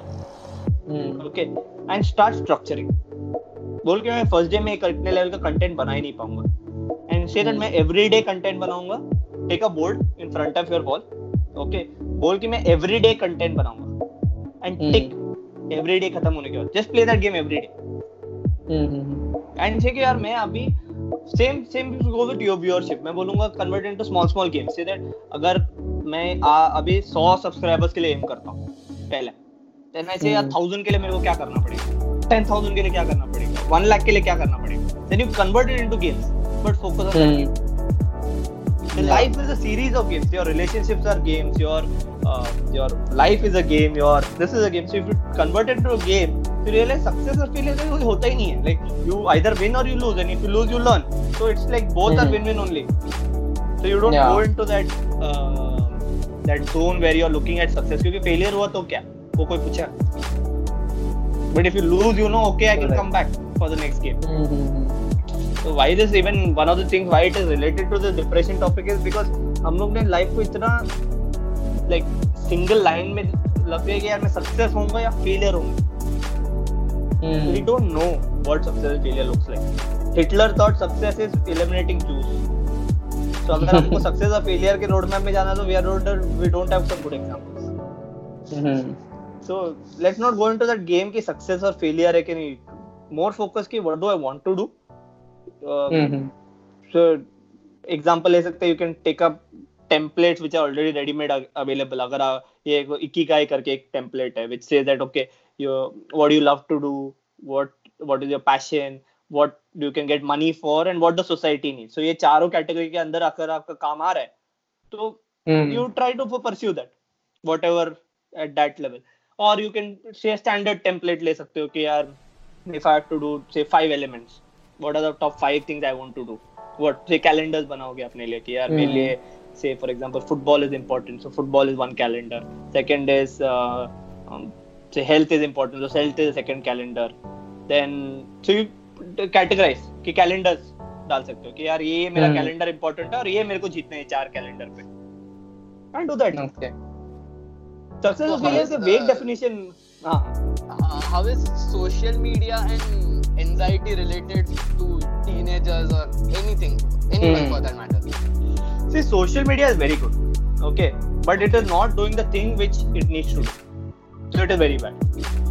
Speaker 2: okay and start structuring बोल के मैं फर्स्ट डे में एक इतने लेवल का कंटेंट बना ही नहीं पाऊंगा एंड से दैट मैं एवरीडे कंटेंट बनाऊंगा take a board in front of your wall okay बोल के मैं एवरीडे कंटेंट बनाऊंगा एंड टिक एवरीडे खत्म होने के बाद just play that game everyday and say कि यार मैं अभी same same go with your viewership मैं बोलूंगा convert into small small games say that अगर मैं आ, अभी 100 सब्सक्राइबर्स के लिए एम करता हूं पहले देन आई से 1000 के लिए मेरे को क्या करना पड़ेगा 10000 के लिए क्या करना पड़ेगा 1 लाख के लिए क्या करना पड़ेगा then you convert it into games but focus on the life is a series of games your relationships are games your your life is a game your this is a game so if you convert it convert a game you realize success or failure कोई होता ही नहीं है like you either win or you lose and if you lose you learn so it's like both mm-hmm. are win-win only so you don't yeah. go into that uh, that zone where you're looking at success क्योंकि failure हुआ तो क्या वो कोई पूछा but if you lose you know okay I can come back for the next game
Speaker 1: mm-hmm.
Speaker 2: so why this even one of the things why it is related to the depression topic is because हम लोग ने life को इतना like single line में लग गया कि यार मैं सक्सेस होऊंगा या फेलियर होऊंगा
Speaker 1: Mm.
Speaker 2: We don't know what successful failure looks like. Hitler thought success is eliminating Jews. So अगर आपको सक्सेस और फेलियर के रोड मैप में जाना तो we are not we don't have some good
Speaker 1: examples
Speaker 2: so let's not go into that game की success और failure है कि नहीं मोर फोकस की what do I want to do so example ले सकते हैं you can take up templates which are already readymade available अगर ये इकिगाई करके एक टेम्पलेट है which says that okay okay, your what you love to do what what is your passion what you can get money for and what the society needs so ये चारों category के अंदर अगर आपका काम आ hmm. you try to pursue that whatever at that level or you can say standard template ले सकते हो if I have to do say five elements what are the top five things I want to do what say calendars बनाओगे अपने लिए कि यार मेरे hmm. लिए say for example football is important so football is one calendar second is uh, um, So health is important. So health is the second calendar. Then so you categorize कि calendars डाल सकते हो कि यार ये मेरा calendar hmm. Important है और ये मेरे को जीतना है चार कैलेंडर पे कैन डू दैट सक्सेस उसके लिए वेग डेफिनेशन हां
Speaker 4: how is social media and anxiety related to teenagers और anything anyone for that matter
Speaker 2: see social media is very good okay but it is not doing the thing which it needs to do so it is very bad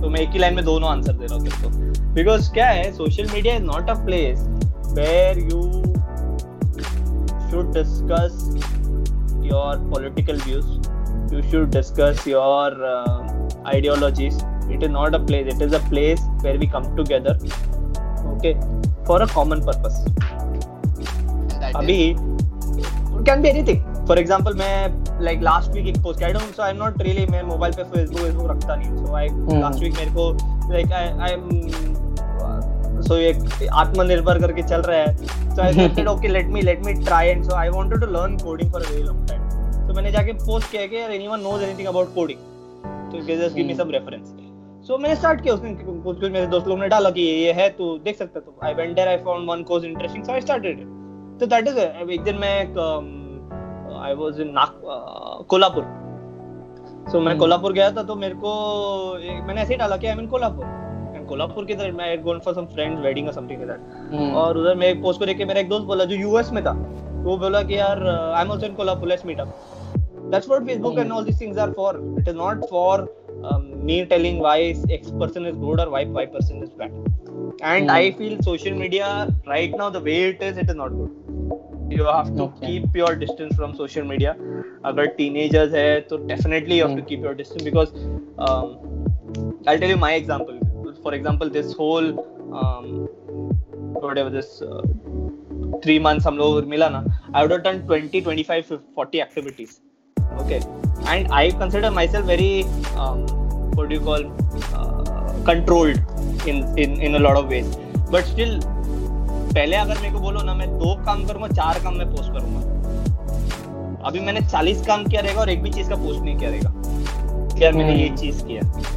Speaker 2: तो मैं एक ही line में दोनों answer दे रहा हूँ दोस्तों because क्या है social media is not a place where you should discuss your political views you should discuss your ideologies it is not a place it is a place where we come together okay for a common purpose अभी can be anything for example मैं like last week एक post I don't so I am not really मैं mobile पे Facebook वेसबुक रखता नहीं so I last week मेरे को लाइक आई एम सो ये आत्मनिर्भर करके चल रहा है so I thinked okay let me let me try and so I wanted to learn coding for a very long time तो मैंने जाके पोस्ट किया कि यार anyone knows anything about coding तो just give me some reference so मैंने start किया उसने कुछ कुछ मेरे दोस्त लोगों ने डाला कि ये है तो देख सकता तो I went there I found one course interesting so I started तो दैट इज एक दिन मैं um, I was in Kolhapur so मैं कोल्हापुर hmm. गया था तो मेरे को मैंने ऐसे ही डाला कि I mean Kolhapur and Kolhapur की तरफ मैं going for some friend wedding और समथिंग लाइक दैट और उधर मैं एक पोस्ट को देख के मेरा एक दोस्त बोला जो यूएस में था वो बोला कि यार I am also in Kolhapur let's meet up that's what Facebook and all these things are for it is not for me telling why X person is good और why Y person is bad and I feel social media right now the way it is it is not good you have to keep your distance from social media अगर teenagers है तो definitely you have to keep your distance because I tell you my example for example this whole whatever this uh, three months हम लोग मिला ना I would done 20 25 40 activities okay and I consider myself very what do you call uh, controlled in, in in a lot of ways but still पहले अगर मेरे को बोलो ना मैं दो काम करूंगा चार काम मैं पोस्ट करूंगा अभी मैंने चालीस काम किया रहेगा और एक भी चीज का पोस्ट नहीं किया रहेगा यार मैंने ये चीज किया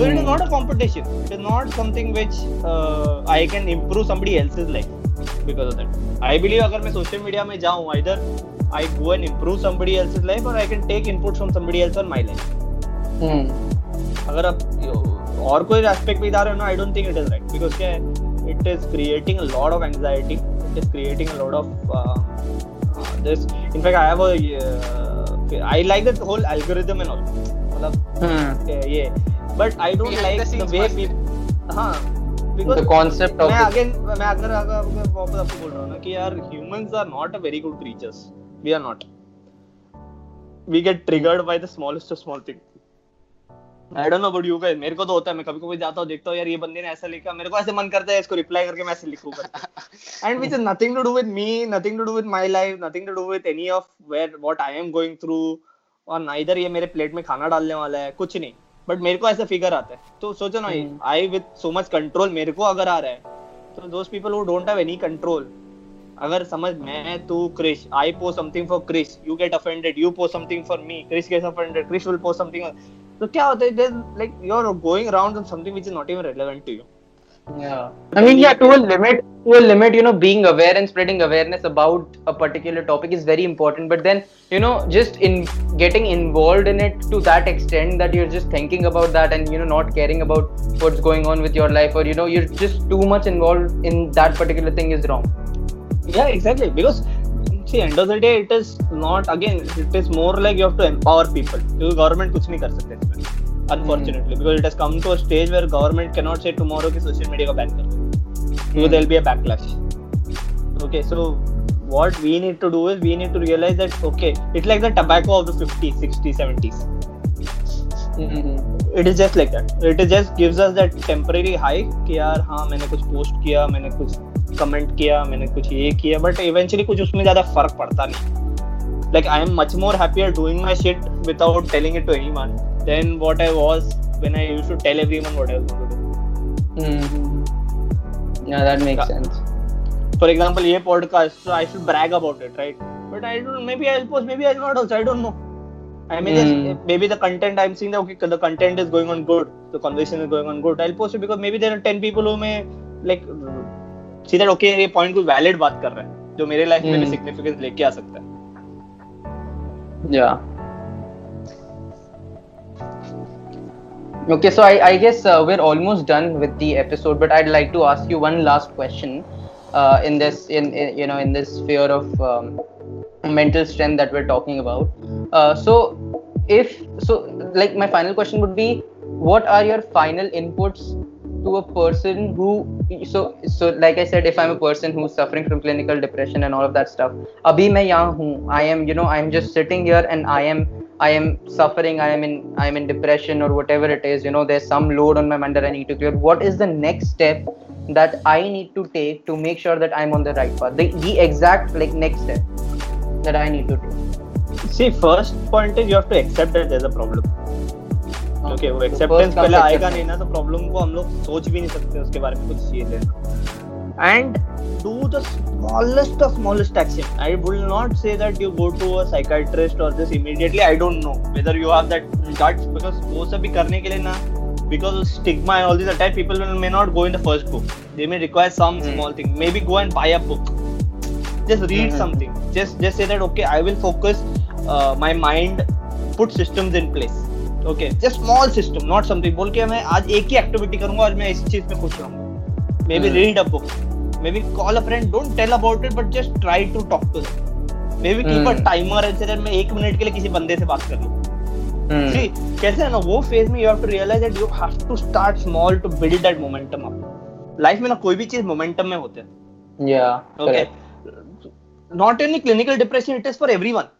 Speaker 2: So it is not a competition. It is not something which uh, I can improve somebody else's life because of that. I believe अगर मैं सोशल मीडिया में जाऊँ either I go and improve somebody else's life or I can take input from somebody else on my life. Hmm. अगर आप और कोई aspect भी इधर है ना I don't think it is right because क्या है it is creating a lot of anxiety it is creating a lot of uh, uh, this in fact i have a uh, I like that whole algorithm and all hmm. yeah but i don't like the, way people हाँ because
Speaker 1: concept मैं
Speaker 2: again मैं अगर अगर वापस आपको बोल रहा हूँ ना कि यार humans are not a very good creatures we are not we get triggered by the smallest small thing I don't know about you guys मेरे को तो होता है मैं कभी कभी जाता हूं देखता हूं यार ये बंदे ने ऐसा लिखा मेरे को ऐसे मन करता है इसको रिप्लाई करके मैं ऐसे लिखूं लिखूँ and which is nothing to do with me nothing to do with my life nothing to do with any of where what I am going through और नाइदर ये मेरे प्लेट में खाना डालने वाला है कुछ नहीं बट मेरे को ऐसा फिगर आता है तो सोचो ना I with so much control मेरे को अगर आ रहा है तो those people who don't have any control अगर समझ मैं तू Krish I post something for Krish you get offended you post something for me Krish gets offended Krish will post something So, क्या oh, like you're going around on something which is not even relevant to you
Speaker 1: yeah i mean yeah to a limit to a limit you know being aware and spreading awareness about a particular topic is very important but then you know just in getting involved in it to that extent that you're just thinking about that and you know not caring about what's going on with your life or you know you're just too much involved in that particular thing is wrong
Speaker 2: yeah exactly because see end of the day it is not again it is more like you have to empower people because government kuch nahi kar sakte unfortunately mm. because it has come to a stage where government cannot say tomorrow ki social media ko ban kar कर so there will be a backlash okay so what we need to do is we need to realize that okay it's like the tobacco of the 50s 60s 70s mm-hmm. It is just like that it is just gives us that temporary high कि यार हाँ मैंने कुछ post किया मैंने कुछ comment किया मैंने कुछ ये किया बट इवेंचुअली कुछ उसमें ज्यादा फर्क पड़ता नहीं like I am much more happier doing my shit without telling it to anyone than what I was when I used to tell everyone what I want
Speaker 1: to do that makes sense
Speaker 2: for example ये podcast I should brag about it right but I don't maybe I will post maybe I will not also I don't know I mean, mm. maybe the content I'm seeing that okay, the content is going on good, the conversation is going on good. I'll post it because maybe there are ten people who may like see that okay, a point कोई valid बात कर रहा है जो life mm. में भी hmm. significance लेके Yeah. Okay,
Speaker 1: so I, I guess uh, we're almost done with the episode, but I'd like to ask you one last question uh, in this in, in, you know in this sphere of um, mental strength that we're talking about uh, so if so like my final question would be what are your final inputs to a person who so so like i said if i'm a person who's suffering from clinical depression and all of that stuff abhi main yahan hu i am you know i'm just sitting here and i am i am suffering i am in i am in depression or whatever it is you know there's some load on my mind that i need to clear what is the next step that i need to take to make sure that i'm on the right path the, the exact like next step that i need to do
Speaker 2: see first point is you have to accept that there's a problem okay वो acceptance पहले आएगा नहीं ना तो problem को हम लोग सोच भी नहीं सकते उसके बारे में कुछ चीज है and do the smallest of smallest action. I will not say that you go to a psychiatrist or this immediately. I don't know whether you have that guts because वो सब भी करने के लिए because of stigma and all these attached people will, may not go in the first book. They may require some mm. small thing. Maybe go and buy a book. Just read mm-hmm. something. Just just say that okay, I will focus uh, my mind, put systems in place. Okay just small system not something बोल के मैं आज एक ही activity करूंगा और मैं इस चीज में खुश रहूंगा maybe mm. read a book maybe call a friend don't tell about it but just try to talk to them maybe keep mm. a timer and say मैं एक मिनट के लिए किसी बंदे से बात कर लूँ जी कैसे है ना वो फेज में you have to realise that you have to start small to build that momentum up life में ना कोई भी चीज मोमेंटम में होते हैं या okay not only clinical depression it is for everyone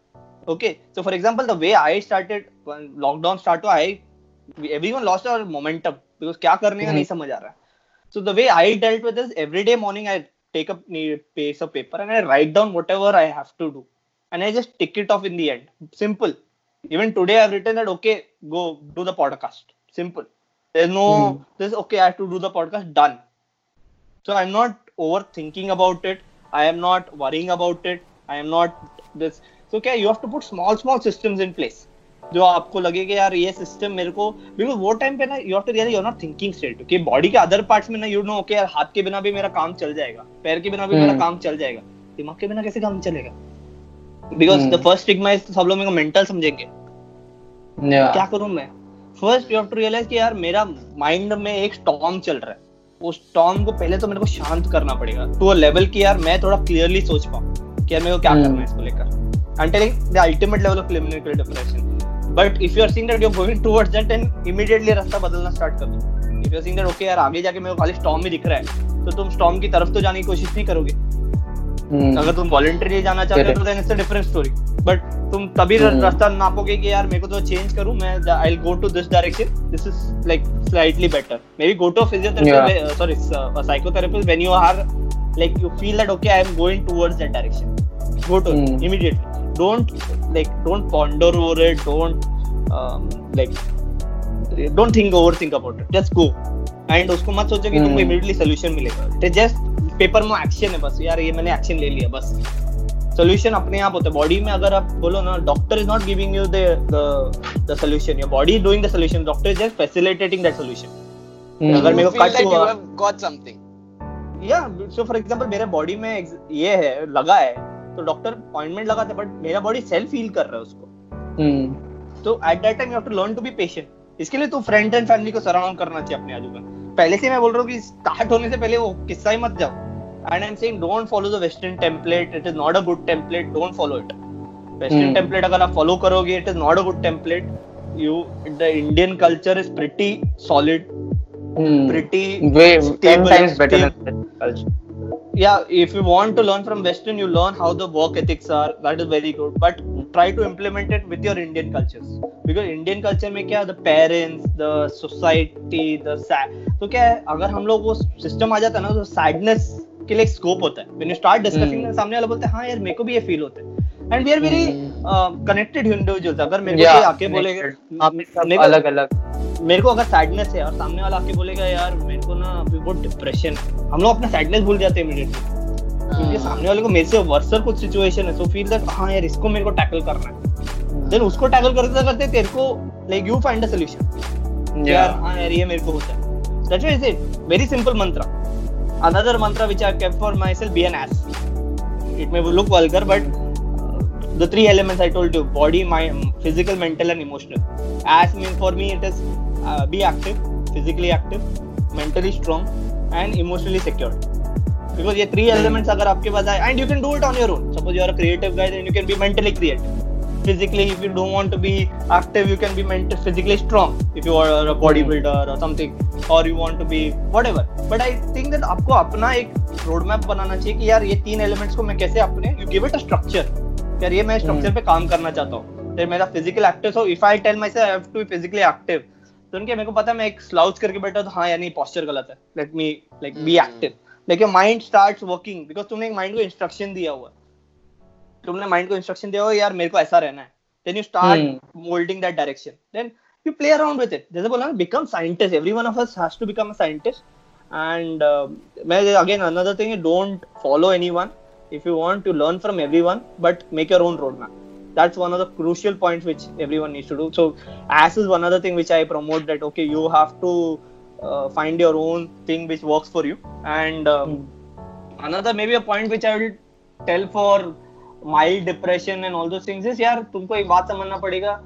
Speaker 2: okay so for example the way i started when lockdown started i everyone lost our momentum because क्या करने का नहीं समझ आ रहा So the way I dealt with this, every day morning I take a piece of paper and I write down whatever I have to do, and I just tick it off in the end. Simple. Even today I've written that okay, go do the podcast. Simple. There's no mm. this okay. I have to do the podcast. Done. So I'm not overthinking about it. I am not worrying about it. I am not this. So okay, you have to put small small systems in place. जो आपको लगे कि यार ये system मेरे को because वो time पे ना you have to really you are not thinking straight कि बॉडी के अदर पार्ट्स में ना यू नो ओके यार हाथ के बिना भी मेरा काम चल जाएगा पैर के बिना भी मेरा हम्म। काम चल जाएगा दिमाग के बिना कैसे काम चलेगा because the first stigma is सब लोग मेरे को मेंटल समझेंगे क्या करूं मैं first you have to realise कि यार मेरा माइंड में एक स्टॉर्म चल रहा है उस स्टॉर्म
Speaker 1: को पहले
Speaker 2: तो मेरे को शांत करना पड़ेगा टू अ लेवल कि यार मैं थोड़ा क्लियरली सोच पाऊं कि यार मेरे को क्या करना है हम्म। इसको लेकर until the ultimate level of clinical depression but if you are seeing that you are going towards that then immediately रास्ता बदलना स्टार्ट कर दो if you are seeing that okay यार आगे जाके मेरे को खाली स्टॉर्म ही दिख रहा है तो तुम स्टॉर्म की तरफ तो जाने की कोशिश नहीं करोगे hmm. अगर तुम वॉलंटरी जाना चाहते हो तो then it's a different story but तुम तभी hmm. रास्ता नापोगे कि यार मेरे को तो चेंज करूं मैं I will go to this direction this is like slightly better maybe go to physiotherapist sorry psychotherapist when you are like you feel that okay I am going towards that direction go to immediately don't like don't ponder over it don't um, like don't think overthink about it just go and उसको मत सोचो कि तुमको immediately hmm. Solution मिलेगा just paper में action है बस यार ये मैंने एक्शन ले लिया बस सोल्यूशन अपने आप होता है बॉडी में अगर आप बोलो ना doctor is not giving you the solution your body is doing the solution doctor is just facilitating that solution
Speaker 4: अगर मेरे को कट हुआ गॉट समथिंग
Speaker 2: या सो फॉर एग्जांपल मेरे बॉडी में ये है लगा है तो डॉक्टर अपॉइंटमेंट लगाते बट मेरा बॉडी सेल्फ हील कर रहा है उसको हम्म। तो at that time you have to learn to be patient इसके लिए तो फ्रेंड एंड फैमिली को सराउंड करना चाहिए अपने आजू बाजू पहले से मैं बोल रहा हूँ कि स्टार्ट होने से पहले वो किस्सा ही मत जाओ and I am saying don't follow the western template it is not a good template don't follow it western template अगर आप फॉलो करोगे it is not a good template you the Indian culture is pretty solid pretty way 10 times better than culture yeah if you want to learn from western you learn how the work ethics are that is very good but try to implement it with your indian cultures because indian culture mein kya the parents the society the sad to kya agar hum log wo system aa jata na to sadness तो sadness के लिए scope होता है when you start discussing सामने वाला बोलता है हाँ यार मेरे को भी ये फील होता है and we are very connected individuals अगर मेरे को आके
Speaker 1: बोलेगा अलग अलग
Speaker 2: मेरे को अगर सैडनेस है और सामने वाला आके बोलेगा यार मेरे को ना वी गॉट डिप्रेशन हम लोग अपना सैडनेस भूल जाते हैं इमीडिएटली क्योंकि सामने वाले को मेरे से वर्सर कुछ सिचुएशन है सो फील दैट हां यार इसको मेरे को टैकल करना है देन उसको टैकल करते करते तेरे को like you find a solution यार हां यार ये मेरे को होता है that's why it very simple मंत्र अनदर मंत्र which I have kept for myself B N ass it may look vulgar but the three elements I told you body, my physical, mental, and emotional. As mean for me, it is uh, be active, physically active, mentally strong, and emotionally secure. Because ye three elements agar aapke paas hai and you can do it on your own. Suppose you are a creative guy, then you can be mentally creative. Physically, if you don't want to be active, you can be mental, physically strong. If you are a bodybuilder or something, or you want to be whatever. But I think that aapko apna ek road map banana chahiye ki yaar ye teen elements ko main kaise apne you give it a structure. यार ये मैं structure पे काम करना चाहता हूँ फिर मेरा फिजिकल एक्टिव हो if I tell my I have to be physically active तो उनके मेरे को पता है मैं एक स्लाउच करके बैठा तो हाँ यार नहीं पॉस्चर गलत है let me like be active लेकिन माइंड स्टार्ट्स वर्किंग बिकॉज तुमने एक माइंड को इंस्ट्रक्शन दिया हुआ तुमने माइंड को इंस्ट्रक्शन दिया हुआ यार मेरे को ऐसा रहना है then you start moulding that direction then you play around with it जैसे बोला ना become scientist every one of us has to become a scientist and मैं again another thing don't follow anyone if you want to learn from everyone but make your own roadmap that's one of the crucial points which everyone needs to do so as is one other thing which i promote that okay you have to uh, find your own thing which works for you and um, mm. another maybe a point which i will tell for mild depression and all those things is yeah, तुमको एक बात समझना पड़ेगा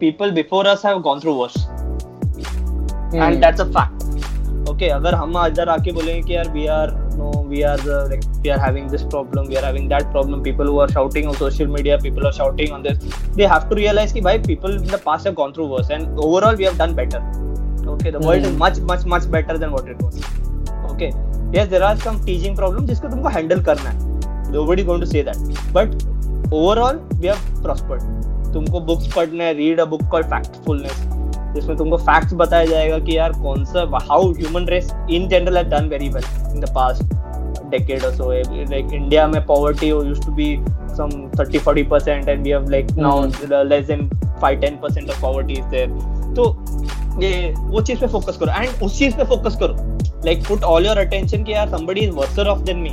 Speaker 2: people before us have gone through worse mm. and hmm. that's a fact okay अगर हम इधर आके बोलेंगे कि यार we are no we are the, like we are having this problem we are having that problem people who are shouting on social media people are shouting on this they have to realize ki bhai people in the past have gone through worse and overall we have done better okay the mm. world is much much much better than what it was okay yes there are some teaching problems jisko tumko handle karna hai nobody going to say that but overall we have prospered तुमको books पढ़ना है read a book called फैक्टफुलनेस जिसमें तुमको facts बताया जाएगा कि यार कौन सा how human race in general have done very well in the past decade or so like india mein poverty used to be some 30 40 and we have like now less than 5 10 of poverty is there तो ये वो चीज पे focus करो एंड उस चीज पे फोकस करो like put all your attention कि यार somebody is worser off than me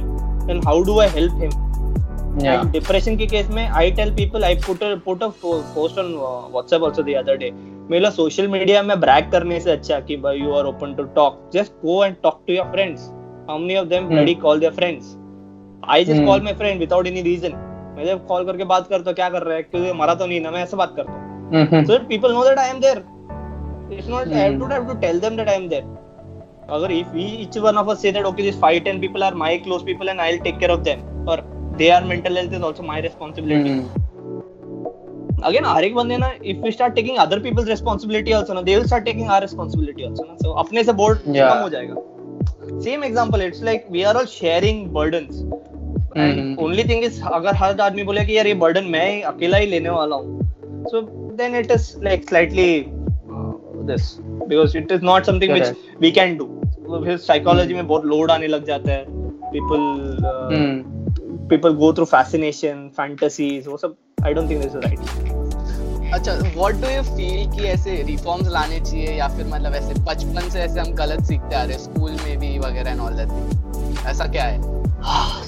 Speaker 2: then how do I help him depression के केस में I tell people I put put a post on WhatsApp also the other day मेरा social media में brag करने से अच्छा कि भाई you are open to talk just go and talk to your friends how many of them ready call their friends I just call my friend without any reason मैं जब call करके बात करता हूं क्या कर रहा है क्यों मरा तो नहीं ना मैं ऐसे बात करता हूं so that people know that I am there it's not I don't have to tell them that I am there अगर if we each one of us से that okay this 5 10 people are my close people and I will take care of them और they are mental health is also my responsibility again हर एक बंदे ना if we start taking other people's responsibility also ना they will start taking our responsibility also ना so अपने से board कम yeah. हो जाएगा same example it's like we are all sharing burdens and only thing is अगर हर आदमी बोले कि यार ये बर्डन मैं अकेला ही लेने वाला हूं so then it is like slightly this because it is not something which we can do फिर साइकोलॉजी में बहुत लोड आने लग जाता है people people go through fascination fantasies वो सब I don't think this is right अच्छा व्हाट डू यू फील कि ऐसे रिफॉर्म्स
Speaker 1: लाने चाहिए या फिर मतलब ऐसे बचपन से ऐसे हम गलत सीखते आ रहे स्कूल में भी वगैरह एंड ऑल
Speaker 2: दैट ऐसा क्या है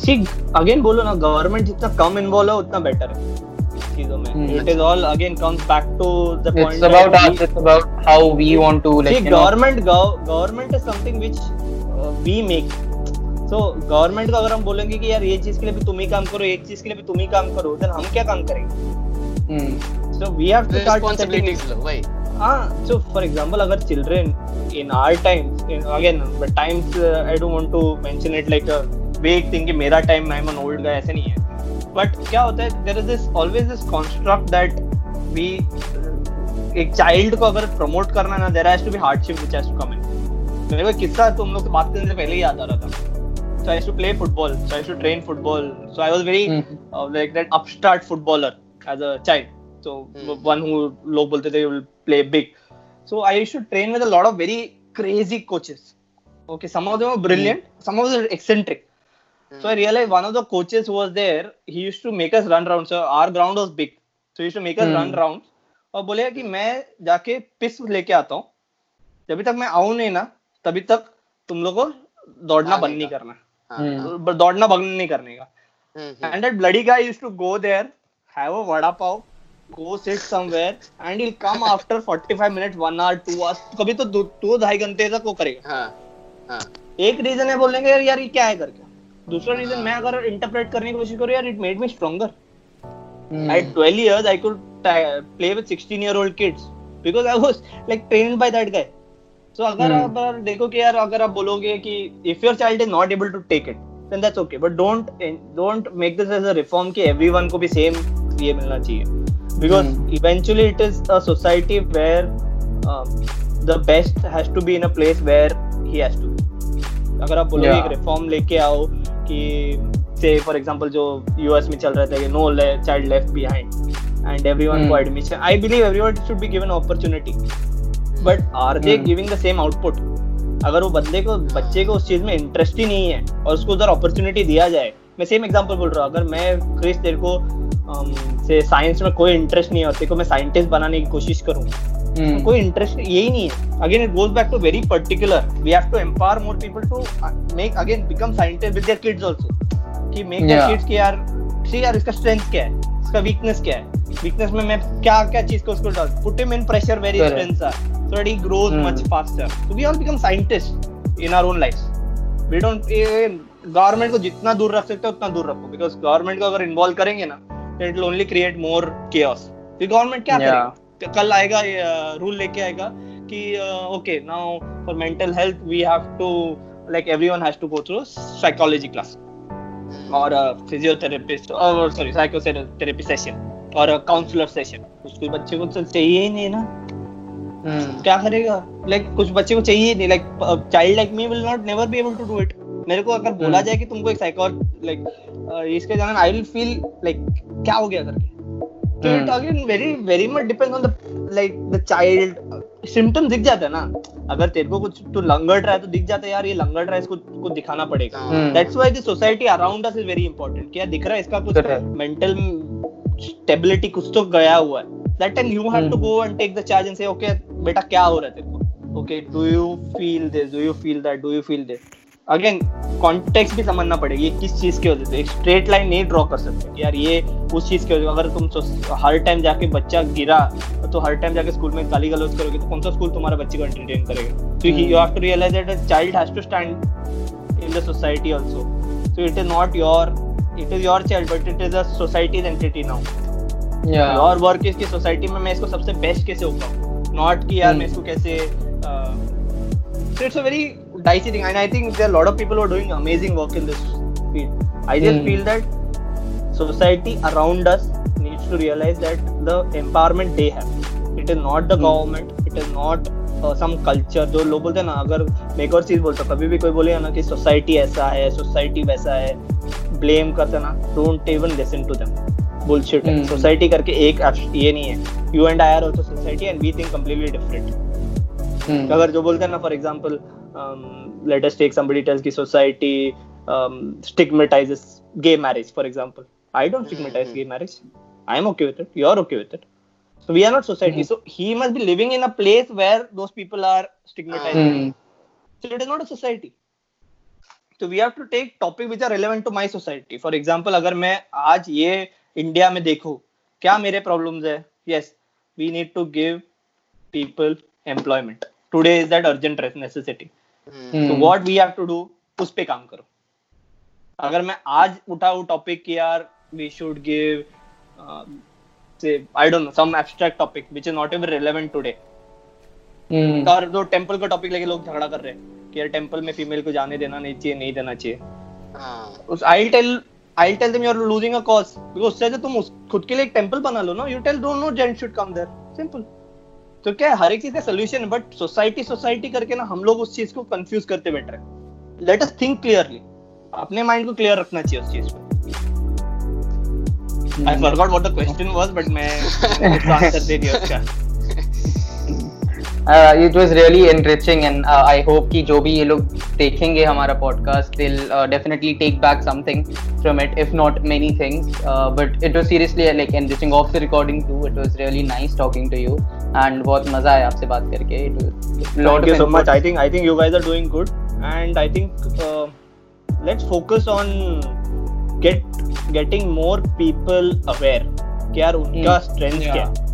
Speaker 2: सी अगेन बोलो ना गवर्नमेंट जितना कम
Speaker 1: इन्वॉल्व है उतना बेटर है
Speaker 2: government government is something which we make so government को अगर हम बोलेंगे कि यार ये चीज के लिए भी तुम ही काम करो एक चीज के लिए भी तुम ही काम करो देन हम क्या काम करेंगे so we have to start हाँ so for example अगर children in our times in, again but times uh, I don't want to mention it like a uh, thing कि मेरा time I am an old guy ऐसे नहीं है but क्या होता है there is this always this construct that we एक child को अगर प्रमोट करना ना there has to be hardship which has to come in मेरे को किस्सा तुम लोग से बात करने से पहले ही याद आ रहा था So I used to play football. So I used to train football. So I was very mm-hmm. uh, like that upstart footballer as a child. So mm-hmm. one who low ball they will play big. So I used to train with a lot of very crazy coaches. Okay, some of them were brilliant, mm-hmm. some of them were eccentric. mm-hmm. So I realized one of the coaches who was there, he used to make us run rounds. So our ground was big. So he used to make us mm-hmm. run rounds. और बोले कि मैं जाके पिस लेके आता हूँ जब तक मैं आऊ नहीं ना तभी तक तुम लोग को दौड़ना बंद नहीं करना हाँ, हम्म। तो दौड़ना भगना नहीं करने का and bloody guy to go there have a vada pav go sit somewhere and he come after 45 minute 1 hour 2 hours कभी तो दो दो ढाई घंटे तक वो करेगा हां हां एक रीजन है बोलेंगे यार यार ये क्या है करके दूसरा रीजन हाँ। मैं अगर इंटरप्रेट करने की कोशिश करूं यार it made me stronger at 12 years I could play with 16 year old kids because I was like trained by that guy so so, अगर हम्म। आप देखो कि यार अगर आप बोलोगे कि if your child is not able to take it then that's okay but don't don't make this as a reform कि एवरीवन को भी सेम ये मिलना चाहिए because eventually it is a society where the best has to be in a place where he has to अगर आप बोलोगे yeah. एक रिफॉर्म लेके आओ कि से फॉर एग्जांपल जो यूएस में चल रहा था कि no child left behind and everyone को admission I believe everyone should be given opportunity but are they giving the same output अगर वो बंदे को बच्चे को उस चीज में इंटरेस्ट ही नहीं है और उसको उधर अपॉर्चुनिटी दिया जाए मैं सेम एग्जांपल बोल रहा हूँ अगर मैं क्रिस तेरे को um, से साइंस में कोई इंटरेस्ट नहीं है और तेरे को मैं साइंटिस्ट बनाने की कोशिश करूँ तो Hmm. कोई इंटरेस्ट यही नहीं है again it goes back to very particular we have to empower more people to make again become scientist with their kids also कि मेक देयर किड्स के यार सी यार इसका स्ट्रेंथ क्या है इसका वीकनेस क्या है वीकनेस में मैं क्या क्या चीज को उसको डाल put him in pressure very strengths are so that he grows mm. much faster. So we all become scientists in our own lives. We don't government eh, eh, को जितना दूर रख सकते हो उतना दूर रखो बिकॉज गवर्नमेंट को अगर इन्वॉल्व करेंगे ना तो it will only create more chaos फिर गवर्नमेंट क्या yeah. करेगा कल आएगा रूल लेके आएगा कि okay now for mental health we have to like everyone has to go through psychology class और फिजियोथेरेपिस्ट और सॉरी साइकोथेरेपी सेशन और काउंसलर सेशन उसके बच्चे को तो चाहिए ही नहीं ना Hmm. क्या करेगा लाइक like, कुछ बच्चे को चाहिए नहीं like child like me will not never be able to do it मेरे को अगर बोला hmm. जाए कि तुमको एक साइकोल लाइक uh, इसके जाना आई विल फील लाइक क्या हो गया करके तो it again very very much depend on the like the child symptom दिख जाता है ना अगर तेरे को कुछ तू लंगड़ रहा है तो दिख जाता है यार ये लंगड़ रहा है इसको को दिखाना पड़ेगा that's why the society around us is very important क्या दिख रहा है इसका कुछ मेंटल स्टेबिलिटी कुछ तो गया हुआ है that time you have to go and take the charge and say okay बेटा क्या हो रहा है तेरे को okay do you feel this do you feel that do you feel this again context भी समझना पड़ेगा ये किस चीज़ के वजह से एक स्ट्रेट लाइन नहीं ड्रॉ कर सकते कि यार ये उस चीज़ के वजह अगर तुम हर टाइम जाके बच्चा गिरा तो हर टाइम जाके स्कूल में गाली गलौज करोगे तो कौन सा स्कूल तुम्हारा बच्चे को एंटरटेन करेगा तो you have to realise that a child has to stand in the society also so it is not your it is your child but it is a society's entity now और work is की society में मैं इसको सबसे best कैसे उठाऊं not कि यार मैं इसको कैसे so it's a very dicey thing and i think there are a lot of people who are doing amazing work in this field i just mm. feel that society around us needs to realize that the empowerment they have it is not the mm. government it is not some culture जो लोग बोलते हैं ना अगर मैं एक और चीज़ बोलता हूँ कभी भी कोई बोले ना कि सोसाइटी ऐसा है सोसाइटी वैसा है ब्लेम करते ना don't even listen to them bullshit है सोसाइटी करके एक ये नहीं है you and I are also society and we think completely different अगर जो बोलते हैं ना for example let us take somebody tells की society stigmatises gay marriage, for example. I don't stigmatize mm-hmm. gay marriage. I'm okay with it. You're okay with it. So we are not society. Mm-hmm. So he must be living in a place where those people are stigmatized. Mm-hmm. So it is not a society. So we have to take topic which are relevant to my society. For example, अगर मैं आज ये India में देखो क्या मेरे problems है yes we need to give people employment today is that urgent necessity तो what we have to do उस पे काम करो अगर मैं आज उठा हूँ टॉपिक कि यार we should give say I don't know some abstract topic which is not ever relevant today और जो टेंपल का टॉपिक लेके लोग झगड़ा कर रहे हैं कि यार टेंपल में फीमेल को जाने देना नहीं चाहिए नहीं देना चाहिए हाँ। उस I tell I tell them you are losing a cause because उससे तुम खुद के लिए एक टेंपल बना लो ना you tell don't know gent should come there simple तो क्या हर एक चीज का सोल्यूशन बट सोसाइटी सोसाइटी करके ना हम लोग उस चीज को कंफ्यूज करते बैठ रहे लेट अस थिंक क्लियरली अपने माइंड को क्लियर रखना चाहिए उस चीज पे I forgot what the question was but मैं आंसर दे दिया उसका it was really enriching and I hope कि जो भी ये लोग देखेंगे हमारा पॉडकास्ट दिल definitely take back something from it if not many things but it was seriously like enriching off the recording too it was really nice talking to you and बहुत मजा आया आपसे बात करके it was lot so much I think I think you guys are doing good and I think let's focus on get getting more people aware कि यार उनका strength क्या है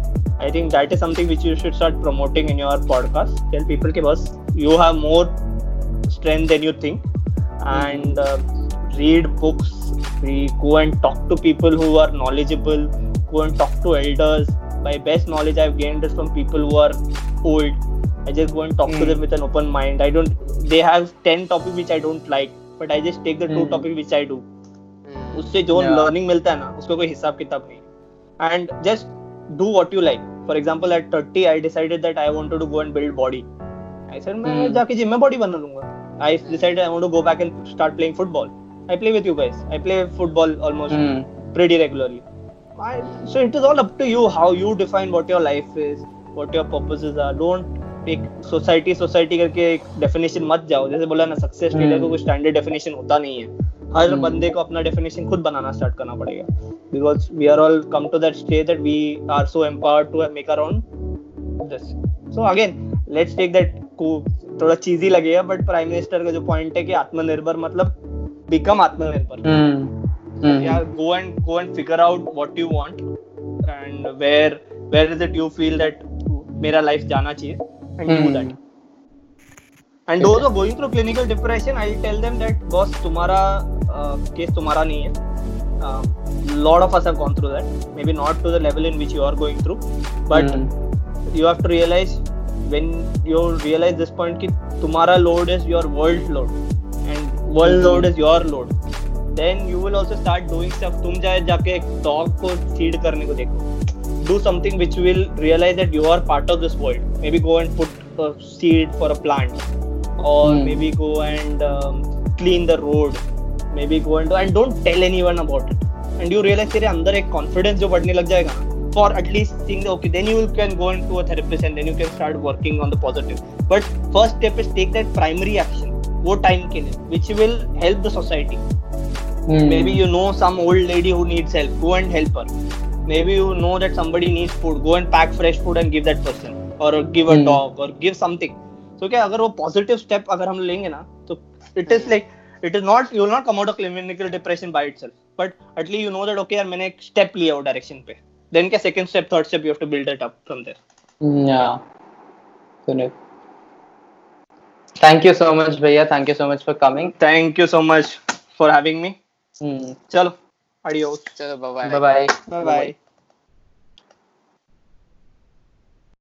Speaker 2: I think that is something which you should start promoting in your podcast. Tell people कि बस you have more strength than you think, and uh, read books. We go and talk to people who are knowledgeable. Go and talk to elders. My best knowledge I've gained is from people who are old. I just go and talk mm. to them with an open mind. I don't. They have ten topics which I don't like, but I just take the mm. two topics which I do. Mm. उससे जो learning yeah. मिलता है ना उसका कोई हिसाब किताब नहीं and just do what you like for example at thirty I decided that I want to go and build body I sir मैं hmm. जाके जिम में बॉडी बना लूंगा I decide I want to go back and start playing football I play with you guys I play football almost pretty regularly so it is all up to you how you define what your life is what your purposes are don't एक society society करके एक definition मत जाओ जैसे बोला ना success के लिए कोई स्टैंडर्ड डेफिनेशन होता नहीं है हर हम्म। बंदे को अपना डेफिनेशन खुद बनाना स्टार्ट करना पड़ेगा because we are all come to that stage that we are so empowered to make our own this so again let's take that को थोड़ा चीजी लगेगा बट प्राइम मिनिस्टर का जो पॉइंट है कि आत्मनिर्भर मतलब बिकम आत्मनिर्भर यार go and go and figure out what you want and where where is it you feel that मेरा लाइफ जाना चाहिए and do that and those are going through clinical depression I tell them that boss तुम्हारा case uh, तुम्हारा नहीं है lot of us have gone through that maybe not to the level in which you are going through but mm. you have to realize when you realize this point ki tumhara load is your world load and world mm. load is your load then you will also start doing stuff तुम जाए जाके एक dog को feed करने को देखो do something which will realize that you are part of this world maybe go and put a seed for a plant or mm. maybe go and um, clean the road maybe go and do and don't tell anyone about it and you realize तेरे अंदर एक confidence jo badhne lag jayega for at least seeing the okay then you can go into a therapist and then you can start working on the positive but first step is take that primary action wo time ke liye which will help the society mm. maybe you know some old lady who needs help go and help her maybe you know that somebody needs food go and pack fresh food and give that person or give a mm. dog or give something तो क्या अगर वो positive step अगर हम लेंगे ना तो it is like it is not you will not come out of clinical depression by itself but Attlee you know that okay यार मैंने एक स्टेप लिया वो डायरेक्शन पे देन क्या second step third step you have to build it up from there या correct thank you so much भैया thank you so much for coming thank you so much for having me चलो अडियोस चलो bye bye bye bye